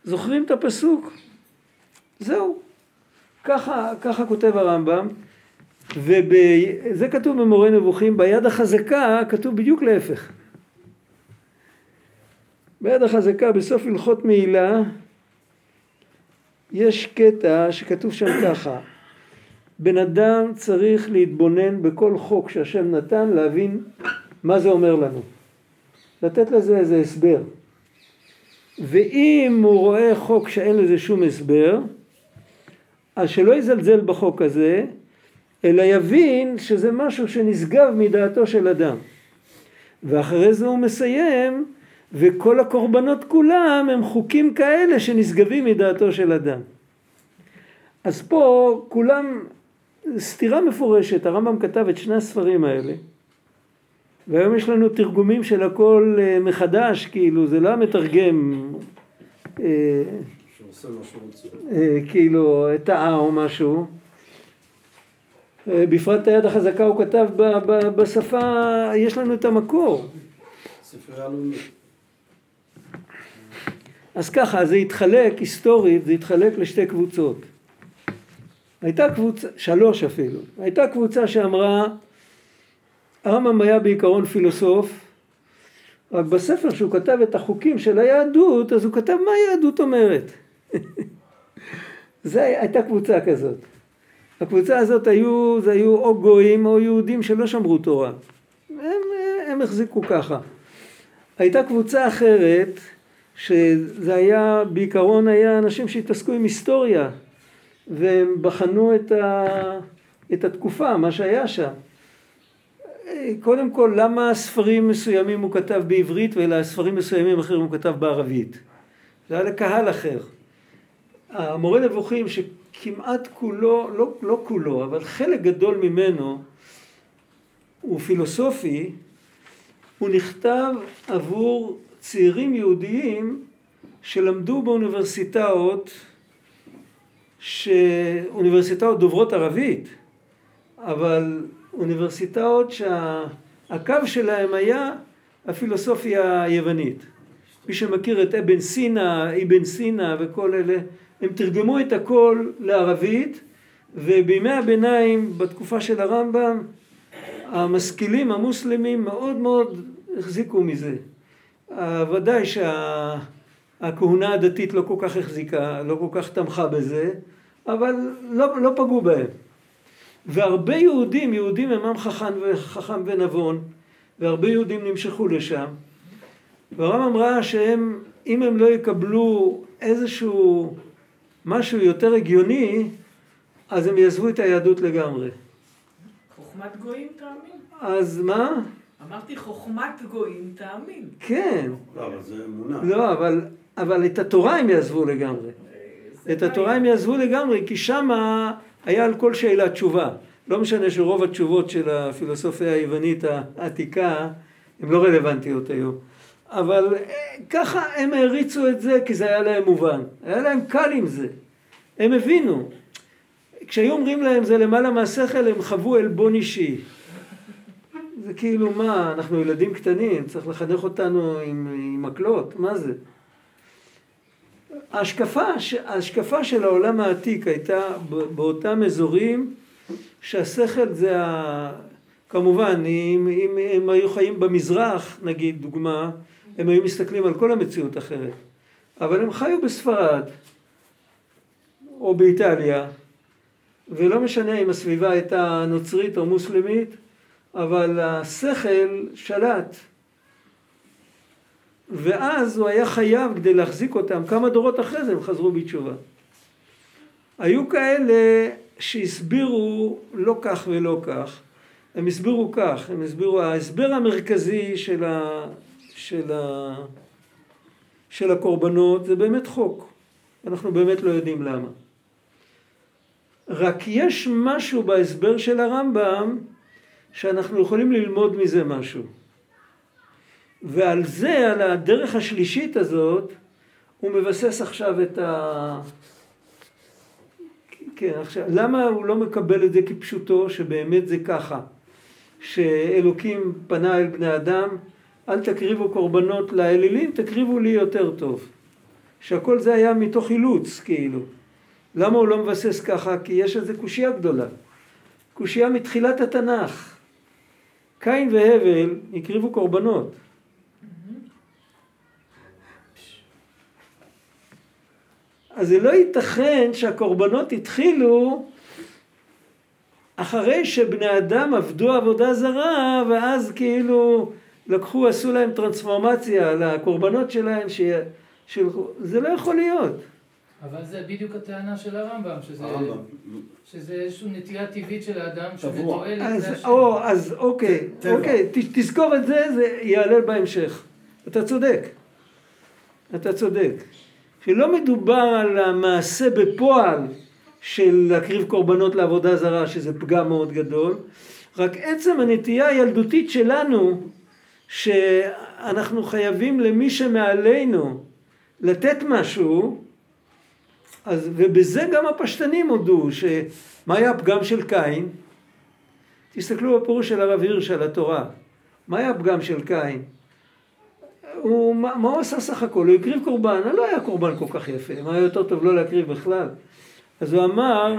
זוכרים את הפסוק? זהו. ככה, ככה כותב הרמב"ם, וזה כתוב במורה נבוכים, ביד החזקה כתוב בדיוק להפך. ביד החזקה בסוף הלכות מעילה יש קטע שכתוב שם ככה, בן אדם צריך להתבונן בכל חוק שהשם נתן להבין מה זה אומר לנו. לתת לזה איזה הסבר. ואם הוא רואה חוק שאין לזה שום הסבר, אז שלא יזלזל בחוק הזה, אלא יבין שזה משהו שנשגב מדעתו של אדם. ואחרי זה הוא מסיים וכל הקורבנות כולם הם חוקים כאלה שנשגבים מדעתו של אדם. אז פה כולם, סתירה מפורשת, הרמב"ם כתב את שני הספרים האלה, והיום יש לנו תרגומים של הכל אה, מחדש, כאילו זה לא המתרגם אה, אה, כאילו טעה או משהו. בפרט את היד החזקה הוא כתב בשפה, יש לנו את המקור. ספרייה לאומית. אז ככה, זה התחלק היסטורית, זה התחלק לשתי קבוצות. הייתה קבוצה, שלוש אפילו, הייתה קבוצה שאמרה, הרמב"ם היה בעיקרון פילוסוף, רק בספר שהוא כתב את החוקים של היהדות, אז הוא כתב מה היהדות אומרת. זה הייתה קבוצה כזאת. הקבוצה הזאת היו, זה היו או גויים או יהודים שלא שמרו תורה. הם, הם החזיקו ככה. הייתה קבוצה אחרת שזה היה, בעיקרון היה אנשים שהתעסקו עם היסטוריה והם בחנו את, ה, את התקופה, מה שהיה שם. קודם כל, למה ספרים מסוימים הוא כתב בעברית ולספרים מסוימים אחרים הוא כתב בערבית? זה היה לקהל אחר. המורה נבוכים, כמעט כולו, לא, לא כולו, אבל חלק גדול ממנו הוא פילוסופי, הוא נכתב עבור צעירים יהודיים שלמדו באוניברסיטאות, שאוניברסיטאות דוברות ערבית, אבל אוניברסיטאות שהקו שלהם היה הפילוסופיה היוונית. מי שמכיר את אבן סינה, אבן סינה וכל אלה, הם תרגמו את הכל לערבית, ובימי הביניים, בתקופה של הרמב"ם, המשכילים המוסלמים מאוד מאוד החזיקו מזה. ודאי שהכהונה הדתית לא כל כך החזיקה, לא כל כך תמכה בזה, אבל לא, לא פגעו בהם. והרבה יהודים, יהודים הם עם חכם, חכם ונבון, והרבה יהודים נמשכו לשם. והרמב"ם ראה שהם, אם הם לא יקבלו איזשהו משהו יותר הגיוני, אז הם יעזבו את היהדות לגמרי.
חוכמת גויים תאמין.
אז מה?
אמרתי חוכמת גויים תאמין.
כן.
לא, אבל זה אמונה.
לא, אבל, אבל את התורה הם יעזבו לגמרי. את. התורה הם יעזבו לגמרי, כי שמה היה על כל שאלה תשובה. לא משנה שרוב התשובות של הפילוסופיה היוונית העתיקה הן לא רלוונטיות היום. אבל אה, ככה הם העריצו את זה כי זה היה להם מובן. היה להם קל עם זה. הם הבינו. כשהיו אומרים להם זה למעלה מהשכל הם חוו עלבון אישי. זה כאילו מה, אנחנו ילדים קטנים, צריך לחנך אותנו עם, עם מקלות, מה זה? ההשקפה, ההשקפה של העולם העתיק הייתה באותם אזורים שהשכל זה ה... כמובן, אם, אם הם היו חיים במזרח, נגיד, דוגמה, הם היו מסתכלים על כל המציאות אחרת. אבל הם חיו בספרד, או באיטליה, ולא משנה אם הסביבה הייתה נוצרית או מוסלמית, אבל השכל שלט. ואז הוא היה חייב כדי להחזיק אותם, כמה דורות אחרי זה הם חזרו בתשובה. היו כאלה שהסבירו לא כך ולא כך, הם הסבירו כך, הם הסבירו, ההסבר המרכזי של, ה, של, ה, של הקורבנות זה באמת חוק, אנחנו באמת לא יודעים למה. רק יש משהו בהסבר של הרמב"ם שאנחנו יכולים ללמוד מזה משהו. ועל זה, על הדרך השלישית הזאת, הוא מבסס עכשיו את ה... כן, עכשיו, למה הוא לא מקבל את זה כפשוטו, שבאמת זה ככה? שאלוקים פנה אל בני אדם, אל תקריבו קורבנות לאלילים, תקריבו לי יותר טוב. שהכל זה היה מתוך אילוץ, כאילו. למה הוא לא מבסס ככה? כי יש איזו קושייה גדולה. קושייה מתחילת התנ"ך. קין והבל הקריבו קורבנות. אז זה לא ייתכן שהקורבנות התחילו אחרי שבני אדם עבדו עבודה זרה, ואז כאילו לקחו, עשו להם טרנספורמציה לקורבנות שלהם, ש... של... זה לא יכול להיות.
אבל זה בדיוק הטענה של הרמב"ם, שזה,
הרמב"ם.
שזה איזושהי נטייה טבעית של האדם, שזה
טבוע.
תועלת
אז. או, אז אוקיי,
טבע.
אוקיי, ת, תזכור את זה, זה יעלה בהמשך. אתה צודק. אתה צודק. שלא מדובר על המעשה בפועל של להקריב קורבנות לעבודה זרה, שזה פגם מאוד גדול, רק עצם הנטייה הילדותית שלנו, שאנחנו חייבים למי שמעלינו לתת משהו, אז, ובזה גם הפשטנים הודו, שמה היה הפגם של קין? תסתכלו בפירוש של הרב הירש על התורה. מה היה הפגם של קין? הוא, מה, מה הוא עשה סך הכל? הוא הקריב קורבן, לא היה קורבן כל כך יפה, מה היה יותר טוב לא להקריב בכלל? אז הוא אמר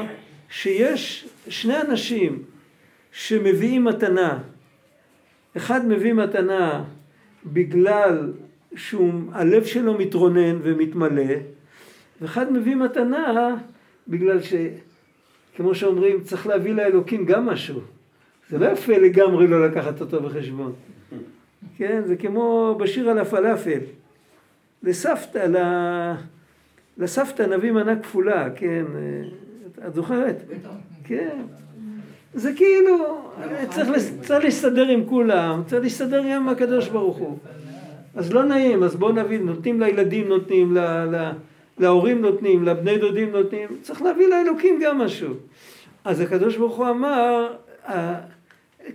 שיש שני אנשים שמביאים מתנה. אחד מביא מתנה בגלל שהלב שלו מתרונן ומתמלא, ואחד מביא מתנה בגלל ש... כמו שאומרים, צריך להביא לאלוקים גם משהו. זה לא יפה לגמרי לא לקחת אותו בחשבון. כן, זה כמו בשיר על הפלאפל. לסבתא, ל... לסבתא נביא מנה כפולה, כן, את זוכרת? כן. זה כאילו, צריך. צריך להסתדר עם כולם, צריך להסתדר גם עם הקדוש ברוך הוא. אז לא נעים, אז בואו נביא, נותנים לילדים, נותנים ל... ל... להורים נותנים, לבני דודים נותנים, צריך להביא לאלוקים גם משהו. אז הקדוש ברוך הוא אמר, "ה-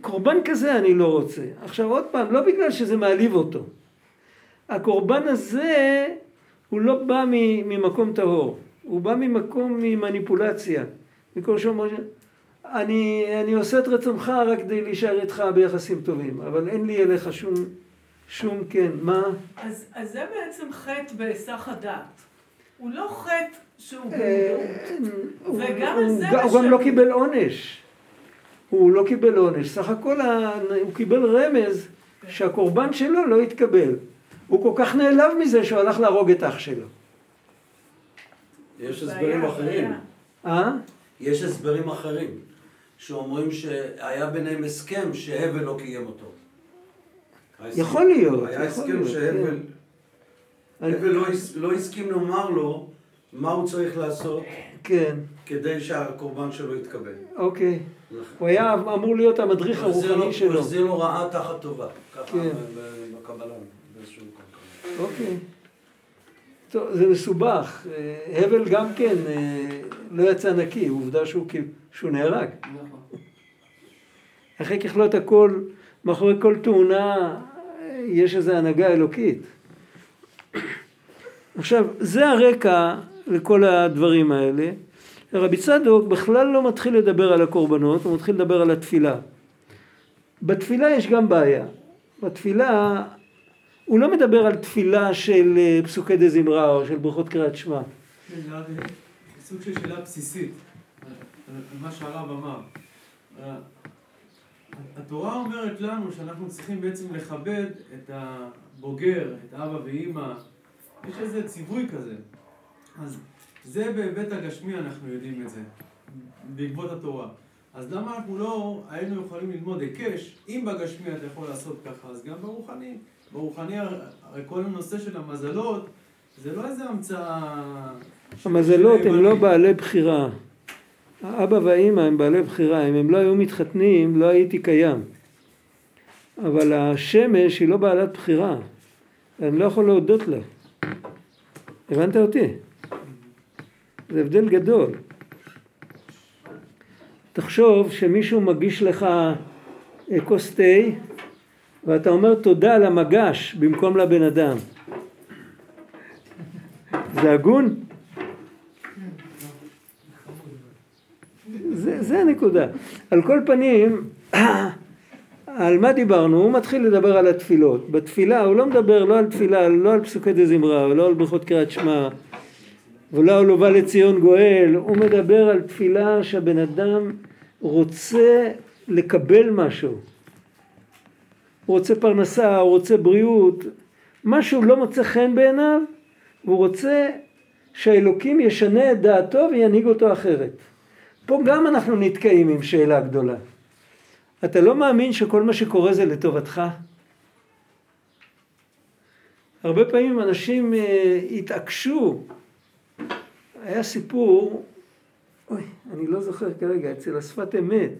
קורבן כזה אני לא רוצה. עכשיו עוד פעם, לא בגלל שזה מעליב אותו. הקורבן הזה הוא לא בא ממקום טהור, הוא בא ממקום ממניפולציה. מכל שאומר, אני, אני עושה את רצונך רק כדי להישאר איתך ביחסים טובים, אבל אין לי אליך שום, שום כן, מה?
אז, אז זה בעצם חטא בהיסח הדעת. הוא לא חטא שהוא
אה. הוא-
וגם על זה
הוא גם. לא קיבל עונש. הוא לא קיבל עונש. סך הכל הוא קיבל רמז שהקורבן שלו לא התקבל. הוא כל כך נעלב מזה שהוא הלך להרוג את אח שלו.
יש הסברים אחרים.
אה?
יש הסברים אחרים, שאומרים שהיה ביניהם הסכם שהבל לא קיים אותו. ההסכם-
יכול להיות,
היה
יכול
הסכם
להיות,
שהבל הבל לא הס- לא הסכים לומר לו מה הוא צריך לעשות
כן,
כדי שהקורבן שלו יתקבל.
אוקיי. הוא היה אמור להיות המדריך הרוחני שלו.
הוא החזיר לו רעה תחת טובה. ככה
כן.
בקבלה באיזשהו מקום.
אוקיי. טוב, זה מסובך. אה, הבל גם כן אה, לא יצא נקי, עובדה שהוא, שהוא נהרג.
נכון.
אחרי ככלות הכל, מאחורי כל תאונה אה, יש איזו הנהגה אלוקית. עכשיו, זה הרקע לכל הדברים האלה. רבי צדוק בכלל לא מתחיל לדבר על הקורבנות, הוא מתחיל לדבר על התפילה. בתפילה יש גם בעיה. בתפילה, הוא לא מדבר על תפילה של אה, פסוקי דה זמרה או של ברכות קריאת שמע.
כן, זה רק סוג של שאלה בסיסית, על מה שהרב אמר. אה, התורה אומרת לנו שאנחנו צריכים בעצם לכבד את הבוגר, את אבא ואימא. יש איזה ציווי כזה. אז זה בהיבט הגשמי אנחנו יודעים את זה, בעקבות התורה. אז למה אנחנו לא היינו יכולים ללמוד היקש, אם בגשמי אתה יכול לעשות ככה, אז גם ברוחני. ברוחני הרי כל הנושא של המזלות זה לא איזה המצאה...
המזלות הם לא. בעלי בחירה. האבא והאימא הם בעלי בחירה, אם הם לא היו מתחתנים לא הייתי קיים. אבל השמש היא לא בעלת בחירה, אני לא יכול להודות לה. הבנת אותי? זה הבדל גדול. תחשוב שמישהו מגיש לך אה, כוס תה ואתה אומר תודה למגש במקום לבן אדם. זה הגון? זה, זה הנקודה. על כל פנים, על מה דיברנו? הוא מתחיל לדבר על התפילות. בתפילה הוא לא מדבר לא על תפילה, לא על פסוקי דה זמרה, ולא על ברכות קריאת שמע, ולא על הובא לציון גואל. הוא מדבר על תפילה שהבן אדם רוצה לקבל משהו. הוא רוצה פרנסה, הוא רוצה בריאות, משהו לא מוצא חן בעיניו, והוא רוצה שהאלוקים ישנה את דעתו וינהיג אותו אחרת. פה גם אנחנו נתקעים עם שאלה גדולה. אתה לא מאמין שכל מה שקורה זה לטובתך? הרבה פעמים אנשים אה, התעקשו. היה סיפור, אוי, אני לא זוכר כרגע, אצל השפת אמת.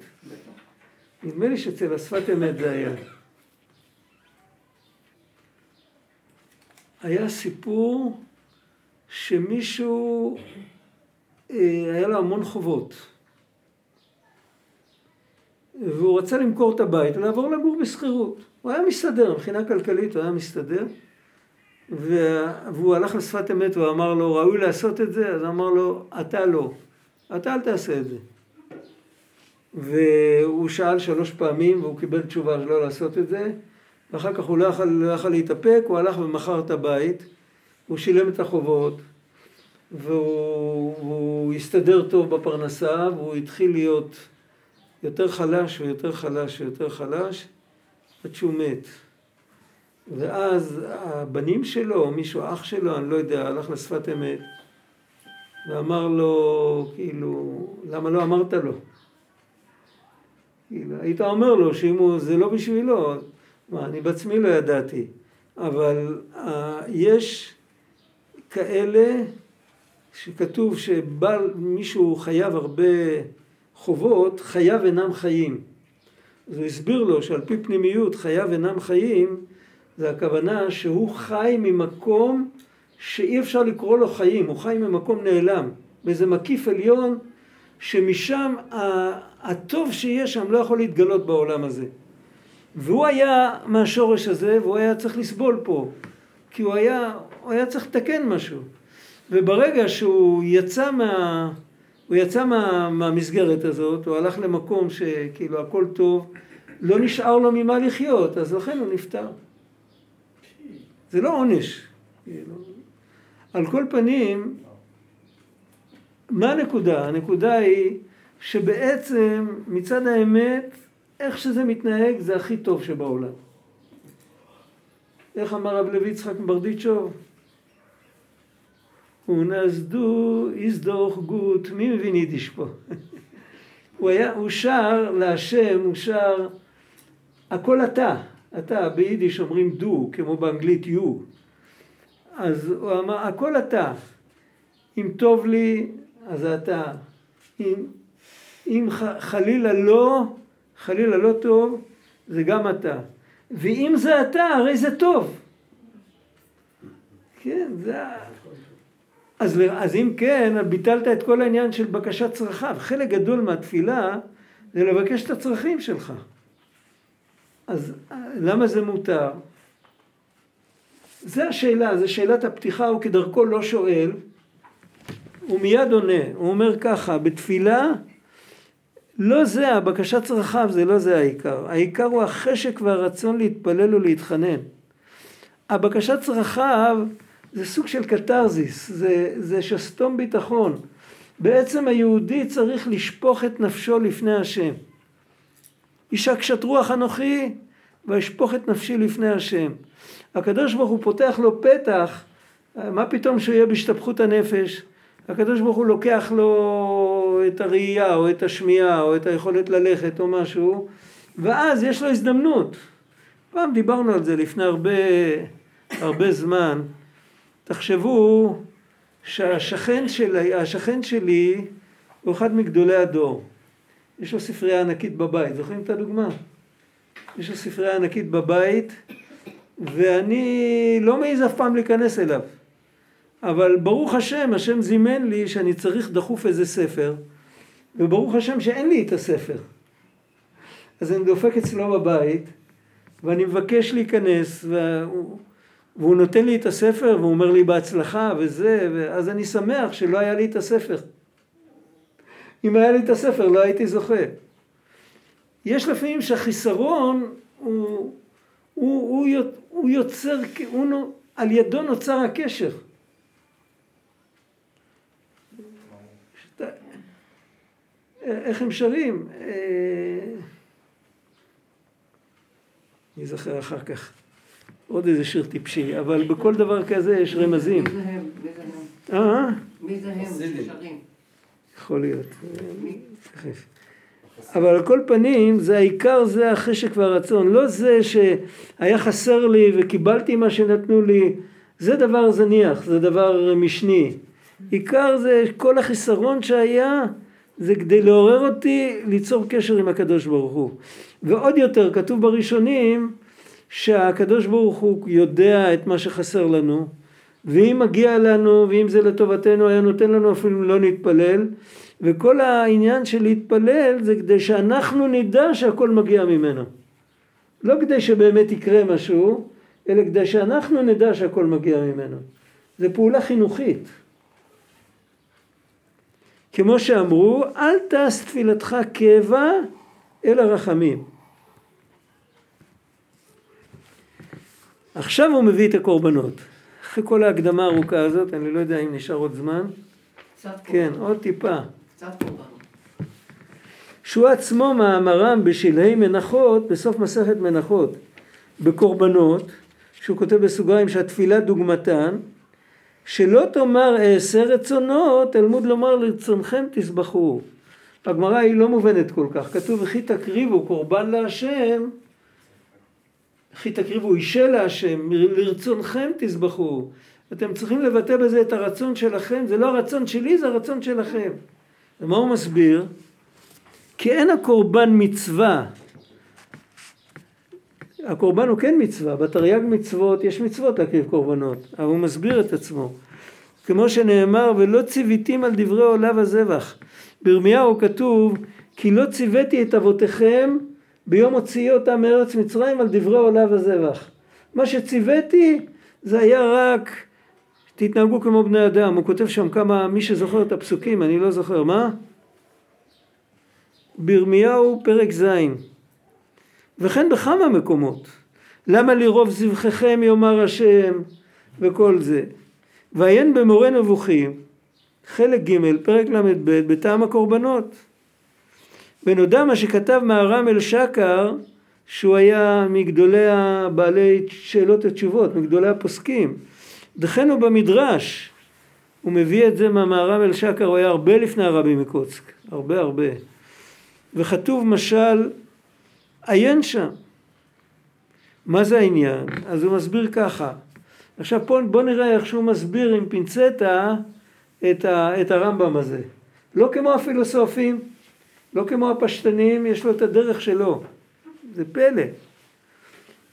נדמה לי שאצל השפת אמת זה היה. היה סיפור שמישהו, אה, היה לו המון חובות. והוא רצה למכור את הבית ולעבור לגור בשכירות. הוא היה מסתדר, מבחינה כלכלית הוא היה מסתדר. וה- והוא הלך לשפת אמת ואמר לו, ראוי לעשות את זה? אז אמר לו, אתה לא. אתה אל תעשה את זה. והוא שאל שלוש פעמים והוא קיבל תשובה שלא לעשות את זה. ואחר כך הוא לא יכל, לא להתאפק, הוא הלך ומכר את הבית, הוא שילם את החובות, והוא הסתדר טוב בפרנסה, והוא התחיל להיות יותר חלש ויותר חלש ויותר חלש, עד שהוא מת. ואז הבנים שלו, או מישהו, אח שלו, אני לא יודע, הלך לשפת אמת, ואמר לו, כאילו, למה לא אמרת לו? כאילו, היית אומר לו שאם הוא, זה לא בשבילו, מה, אני בעצמי לא ידעתי, אבל uh, יש כאלה שכתוב שבעל מישהו חייב הרבה חובות, חייו אינם חיים. אז הוא הסביר לו שעל פי פנימיות חייו אינם חיים, זה הכוונה שהוא חי ממקום שאי אפשר לקרוא לו חיים, הוא חי ממקום נעלם, באיזה מקיף עליון שמשם הטוב שיש שם לא יכול להתגלות בעולם הזה. והוא היה מהשורש הזה והוא היה צריך לסבול פה, כי הוא היה, הוא היה צריך לתקן משהו. וברגע שהוא יצא מה... הוא יצא מה, מהמסגרת הזאת, הוא הלך למקום שכאילו הכל טוב, לא נשאר לו ממה לחיות, אז לכן הוא נפטר. זה לא עונש. כאילו. על כל פנים, מה הנקודה? הנקודה היא שבעצם מצד האמת, איך שזה מתנהג זה הכי טוב שבעולם. איך אמר רב לוי יצחק מברדיצ'וב? ונסדו איזדוך גוט, מי מבין יידיש פה? הוא, היה, הוא שר להשם, הוא שר הכל אתה, אתה ביידיש אומרים דו, כמו באנגלית you. אז הוא אמר הכל אתה, אם טוב לי אז אתה, אם, אם חלילה לא, חלילה לא טוב, זה גם אתה. ואם זה אתה, הרי זה טוב. כן, זה... אז, אז אם כן, ביטלת את כל העניין של בקשת צרכיו. חלק גדול מהתפילה זה לבקש את הצרכים שלך. אז למה זה מותר? זה השאלה, זה שאלת הפתיחה, הוא כדרכו לא שואל, הוא מיד עונה, הוא אומר ככה, בתפילה לא זה, הבקשת צרכיו זה לא זה העיקר, העיקר הוא החשק והרצון להתפלל ולהתחנן. הבקשת צרכיו זה סוג של קתרזיס, זה, זה שסתום ביטחון. בעצם היהודי צריך לשפוך את נפשו לפני השם. אישה קשת רוח אנוכי ואשפוך את נפשי לפני השם. הקדוש ברוך הוא פותח לו פתח, מה פתאום שהוא יהיה בהשתפכות הנפש? הקדוש ברוך הוא לוקח לו את הראייה או את השמיעה או את היכולת ללכת או משהו ואז יש לו הזדמנות. פעם דיברנו על זה לפני הרבה, הרבה זמן. תחשבו שהשכן שלי, השכן שלי הוא אחד מגדולי הדור. יש לו ספרייה ענקית בבית, זוכרים את הדוגמה? יש לו ספרייה ענקית בבית ואני לא מעז אף פעם להיכנס אליו. אבל ברוך השם, השם זימן לי שאני צריך דחוף איזה ספר, וברוך השם שאין לי את הספר. אז אני דופק אצלו בבית, ואני מבקש להיכנס, והוא, והוא נותן לי את הספר, והוא אומר לי בהצלחה וזה, ואז אני שמח שלא היה לי את הספר. אם היה לי את הספר לא הייתי זוכה. יש לפעמים שהחיסרון הוא, הוא, הוא, הוא יוצר, הוא, על ידו נוצר הקשר. איך הם שרים? אני אזכר אחר כך. עוד איזה שיר טיפשי, אבל בכל דבר כזה יש רמזים.
מי זה הם? מי זה הם?
אה?
מי זה הם
חסידים.
ששרים?
יכול להיות. אבל על כל פנים, זה העיקר זה החשק והרצון. לא זה שהיה חסר לי וקיבלתי מה שנתנו לי. זה דבר זניח, זה דבר משני. עיקר זה כל החיסרון שהיה, זה כדי לעורר אותי ליצור קשר עם הקדוש ברוך הוא. ועוד יותר, כתוב בראשונים, שהקדוש ברוך הוא יודע את מה שחסר לנו, ואם מגיע לנו, ואם זה לטובתנו, היה נותן לנו אפילו לא נתפלל, וכל העניין של להתפלל זה כדי שאנחנו נדע שהכל מגיע ממנו. לא כדי שבאמת יקרה משהו, אלא כדי שאנחנו נדע שהכל מגיע ממנו. זה פעולה חינוכית. כמו שאמרו, אל תעש תפילתך קבע אלא רחמים. עכשיו הוא מביא את הקורבנות. אחרי כל ההקדמה הארוכה הזאת, אני לא יודע אם נשאר עוד זמן.
קצת
כן,
קורבנות.
עוד טיפה.
קצת קורבנות.
שהוא עצמו מאמרם בשלהי מנחות, בסוף מסכת מנחות, בקורבנות, שהוא כותב בסוגריים שהתפילה דוגמתן, שלא תאמר אעשה רצונות, תלמוד לומר לרצונכם תסבחו. הגמרא היא לא מובנת כל כך, כתוב וכי תקריבו קורבן להשם, וכי תקריבו אישה להשם, לרצונכם תסבחו. אתם צריכים לבטא בזה את הרצון שלכם, זה לא הרצון שלי, זה הרצון שלכם. ומה הוא מסביר? כי אין הקורבן מצווה. הקורבן הוא כן מצווה, בתרי"ג מצוות יש מצוות להקריב קורבנות, אבל הוא מסביר את עצמו. כמו שנאמר, ולא ציוויתים על דברי עולה וזבח. בירמיהו כתוב, כי לא ציוויתי את אבותיכם ביום הוציאי אותם מארץ מצרים על דברי עולה וזבח. מה שציוויתי זה היה רק תתנהגו כמו בני אדם. הוא כותב שם כמה, מי שזוכר את הפסוקים, אני לא זוכר, מה? בירמיהו פרק ז' וכן בכמה מקומות. למה לרוב זבחיכם יאמר השם וכל זה. ועיין במורה נבוכים, חלק ג', פרק ל"ב, בטעם הקורבנות. ונודע מה שכתב מהר"ם אל שקר, שהוא היה מגדולי הבעלי שאלות ותשובות, מגדולי הפוסקים. וכן הוא במדרש, הוא מביא את זה מהמהר"ם אל שקר, הוא היה הרבה לפני הרבי מקוצק, הרבה הרבה. וכתוב משל, עיין שם. מה זה העניין? אז הוא מסביר ככה. עכשיו פה בוא נראה איך שהוא מסביר עם פינצטה את הרמב"ם הזה. לא כמו הפילוסופים, לא כמו הפשטנים, יש לו את הדרך שלו. זה פלא.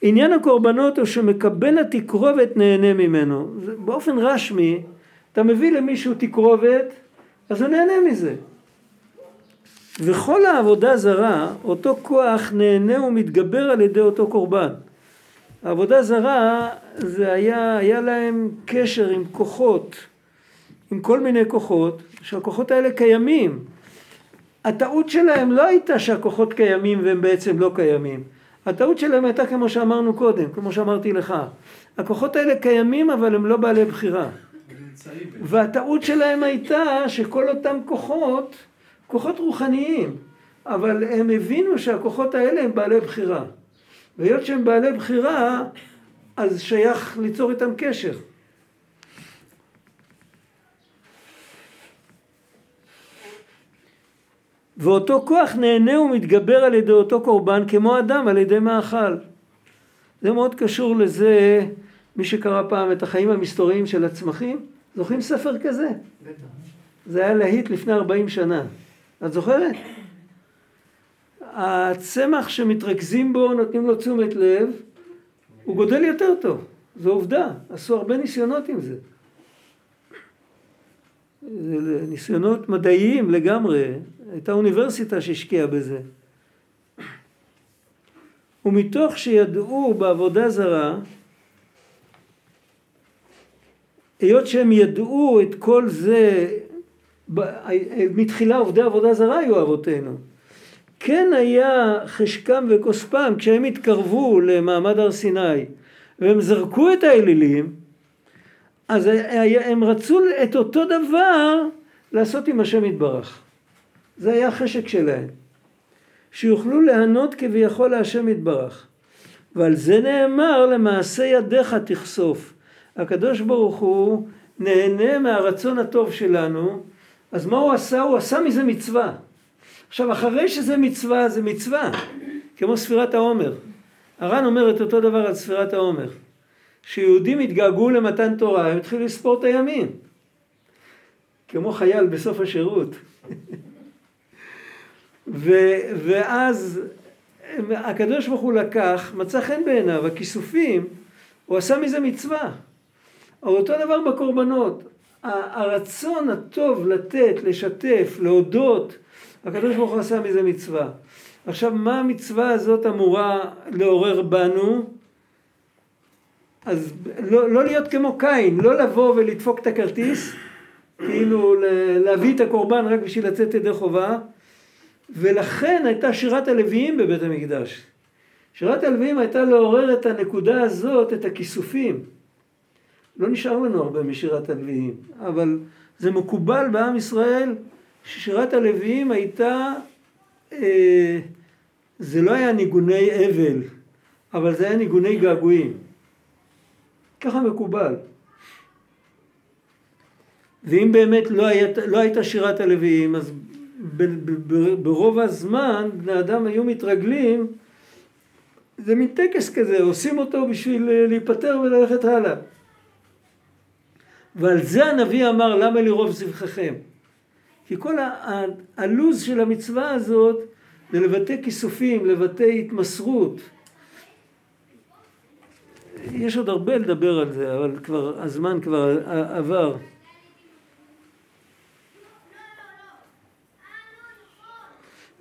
עניין הקורבנות הוא שמקבל התקרובת נהנה ממנו. באופן רשמי, אתה מביא למישהו תקרובת, אז הוא נהנה מזה. וכל העבודה זרה, אותו כוח נהנה ומתגבר על ידי אותו קורבן. העבודה זרה, זה היה, היה להם קשר עם כוחות, עם כל מיני כוחות, שהכוחות האלה קיימים. הטעות שלהם לא הייתה שהכוחות קיימים והם בעצם לא קיימים. הטעות שלהם הייתה כמו שאמרנו קודם, כמו שאמרתי לך. הכוחות האלה קיימים אבל הם לא בעלי בחירה. והטעות שלהם הייתה שכל אותם כוחות, כוחות רוחניים, אבל הם הבינו שהכוחות האלה הם בעלי בחירה. והיות שהם בעלי בחירה, אז שייך ליצור איתם קשר. ואותו כוח נהנה ומתגבר על ידי אותו קורבן כמו אדם על ידי מאכל. זה מאוד קשור לזה, מי שקרא פעם את החיים המסתוריים של הצמחים, זוכרים ספר כזה? זה היה להיט לפני 40 שנה. את זוכרת? הצמח שמתרכזים בו, נותנים לו תשומת לב, הוא גודל יותר טוב. זו עובדה. עשו הרבה ניסיונות עם זה. ניסיונות מדעיים לגמרי. הייתה אוניברסיטה שהשקיעה בזה. ומתוך שידעו בעבודה זרה, היות שהם ידעו את כל זה, מתחילה עובדי עבודה זרה היו אבותינו. כן היה חשקם וכוספם כשהם התקרבו למעמד הר סיני והם זרקו את האלילים אז הם רצו את אותו דבר לעשות עם השם יתברך. זה היה החשק שלהם. שיוכלו ליהנות כביכול להשם יתברך. ועל זה נאמר למעשה ידיך תחשוף. הקדוש ברוך הוא נהנה מהרצון הטוב שלנו, אז מה הוא עשה? הוא עשה מזה מצווה. עכשיו אחרי שזה מצווה, זה מצווה, כמו ספירת העומר. הר"ן אומר את אותו דבר על ספירת העומר. כשיהודים התגעגעו למתן תורה, הם התחילו לספור את הימים. כמו חייל בסוף השירות. ו, ואז הקדוש ברוך הוא לקח, מצא חן בעיניו, הכיסופים, הוא עשה מזה מצווה. אותו דבר בקורבנות. הרצון הטוב לתת, לשתף, להודות, הקדוש ברוך הוא עשה מזה מצווה. עכשיו, מה המצווה הזאת אמורה לעורר בנו? אז לא, לא להיות כמו קין, לא לבוא ולדפוק את הכרטיס, כאילו להביא את הקורבן רק בשביל לצאת ידי חובה, ולכן הייתה שירת הלוויים בבית המקדש. שירת הלוויים הייתה לעורר את הנקודה הזאת, את הכיסופים. לא נשאר לנו הרבה משירת הלוויים, אבל זה מקובל בעם ישראל ששירת הלוויים הייתה, אה, זה לא היה ניגוני אבל, אבל זה היה ניגוני געגועים. ככה מקובל. ואם באמת לא, היה, לא הייתה שירת הלוויים, אז ברוב הזמן בני אדם היו מתרגלים, זה מין טקס כזה, עושים אותו בשביל אה, להיפטר וללכת הלאה. ועל זה הנביא אמר, למה לרוב זבחיכם? כי כל הלוז של המצווה הזאת זה לבטא כיסופים, לבטא התמסרות. יש עוד הרבה לדבר על זה, אבל כבר, הזמן כבר עבר.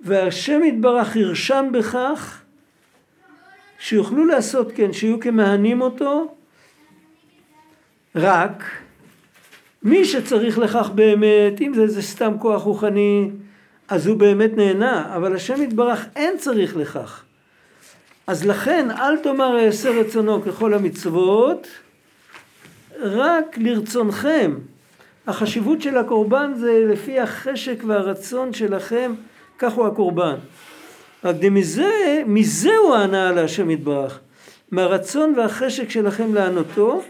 והשם יתברך ירשם בכך שיוכלו לעשות כן, שיהיו כמהנים אותו, רק מי שצריך לכך באמת, אם זה, זה סתם כוח רוחני, אז הוא באמת נהנה, אבל השם יתברך אין צריך לכך. אז לכן אל תאמר אעשה רצונו ככל המצוות, רק לרצונכם. החשיבות של הקורבן זה לפי החשק והרצון שלכם, כך הוא הקורבן. רק דמזה, מזה הוא ההנאה להשם יתברך. מהרצון והחשק שלכם לענותו,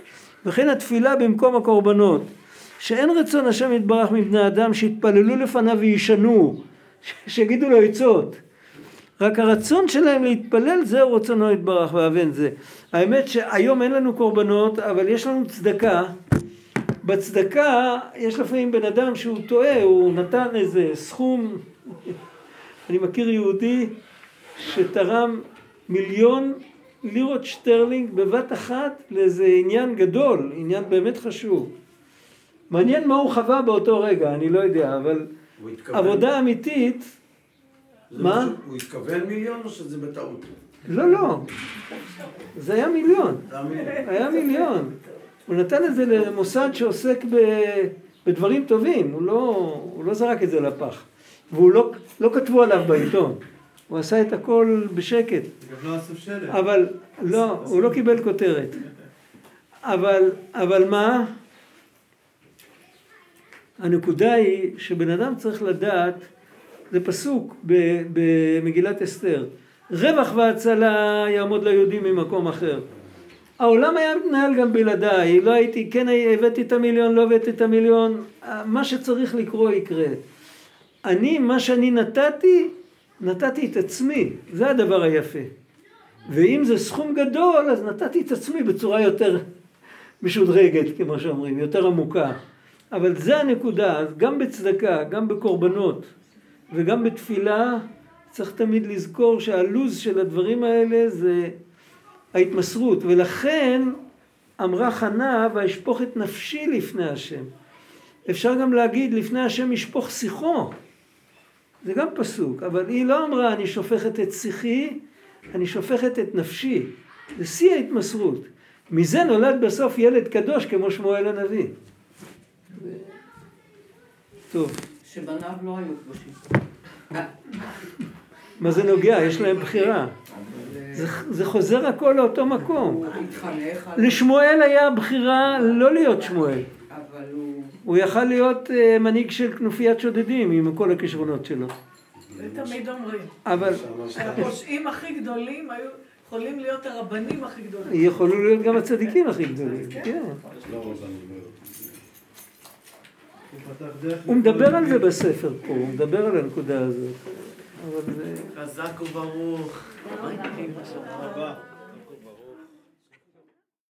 וכן התפילה במקום הקורבנות. שאין רצון השם יתברך מבני אדם שיתפללו לפניו וישנו, שיגידו לו עצות. רק הרצון שלהם להתפלל זהו רצונו יתברך ואבן זה. האמת שהיום אין לנו קורבנות אבל יש לנו צדקה. בצדקה יש לפעמים בן אדם שהוא טועה, הוא נתן איזה סכום, אני מכיר יהודי שתרם מיליון לירות שטרלינג בבת אחת לאיזה עניין גדול, עניין באמת חשוב. מעניין מה הוא חווה באותו רגע, אני לא יודע, אבל עבודה אמיתית מה?
הוא התכוון מיליון או שזה בטעות?
לא, לא. זה היה מיליון. היה מיליון. הוא נתן את זה למוסד שעוסק ב... בדברים טובים, הוא לא, הוא לא זרק את זה לפח. והוא לא, לא כתבו עליו בעיתון. הוא עשה את הכל בשקט.
גם לא.
אבל, לא, הוא לא קיבל כותרת. אבל, אבל מה? הנקודה היא שבן אדם צריך לדעת זה פסוק במגילת אסתר. רווח והצלה יעמוד ליהודים ממקום אחר. העולם היה מתנהל גם בלעדיי, לא הייתי, כן הבאתי את המיליון, לא הבאתי את המיליון, מה שצריך לקרות יקרה. אני, מה שאני נתתי, נתתי את עצמי, זה הדבר היפה. ואם זה סכום גדול, אז נתתי את עצמי בצורה יותר משודרגת, כמו שאומרים, יותר עמוקה. אבל זה הנקודה, אז גם בצדקה, גם בקורבנות, וגם בתפילה צריך תמיד לזכור שהלוז של הדברים האלה זה ההתמסרות, ולכן אמרה חנה ואשפוך את נפשי לפני השם. אפשר גם להגיד לפני השם ישפוך שיחו, זה גם פסוק, אבל היא לא אמרה אני שופכת את שיחי, אני שופכת את נפשי, זה שיא ההתמסרות. מזה נולד בסוף ילד קדוש כמו שמואל הנביא. טוב.
שבניו לא היו קדושים.
מה זה נוגע? יש להם בחירה. זה, זה חוזר הכל לאותו מקום. לשמואל היה בחירה לא להיות שמואל.
אבל הוא...
הוא יכל להיות uh, מנהיג של כנופיית שודדים עם כל הכישרונות שלו.
זה תמיד אומרים.
אבל
שהפושעים הכי גדולים היו יכולים להיות הרבנים הכי גדולים.
יכולו להיות גם הצדיקים הכי גדולים, כן. הוא מדבר על זה בספר פה, הוא מדבר על הנקודה הזאת. זה...
חזק וברוך.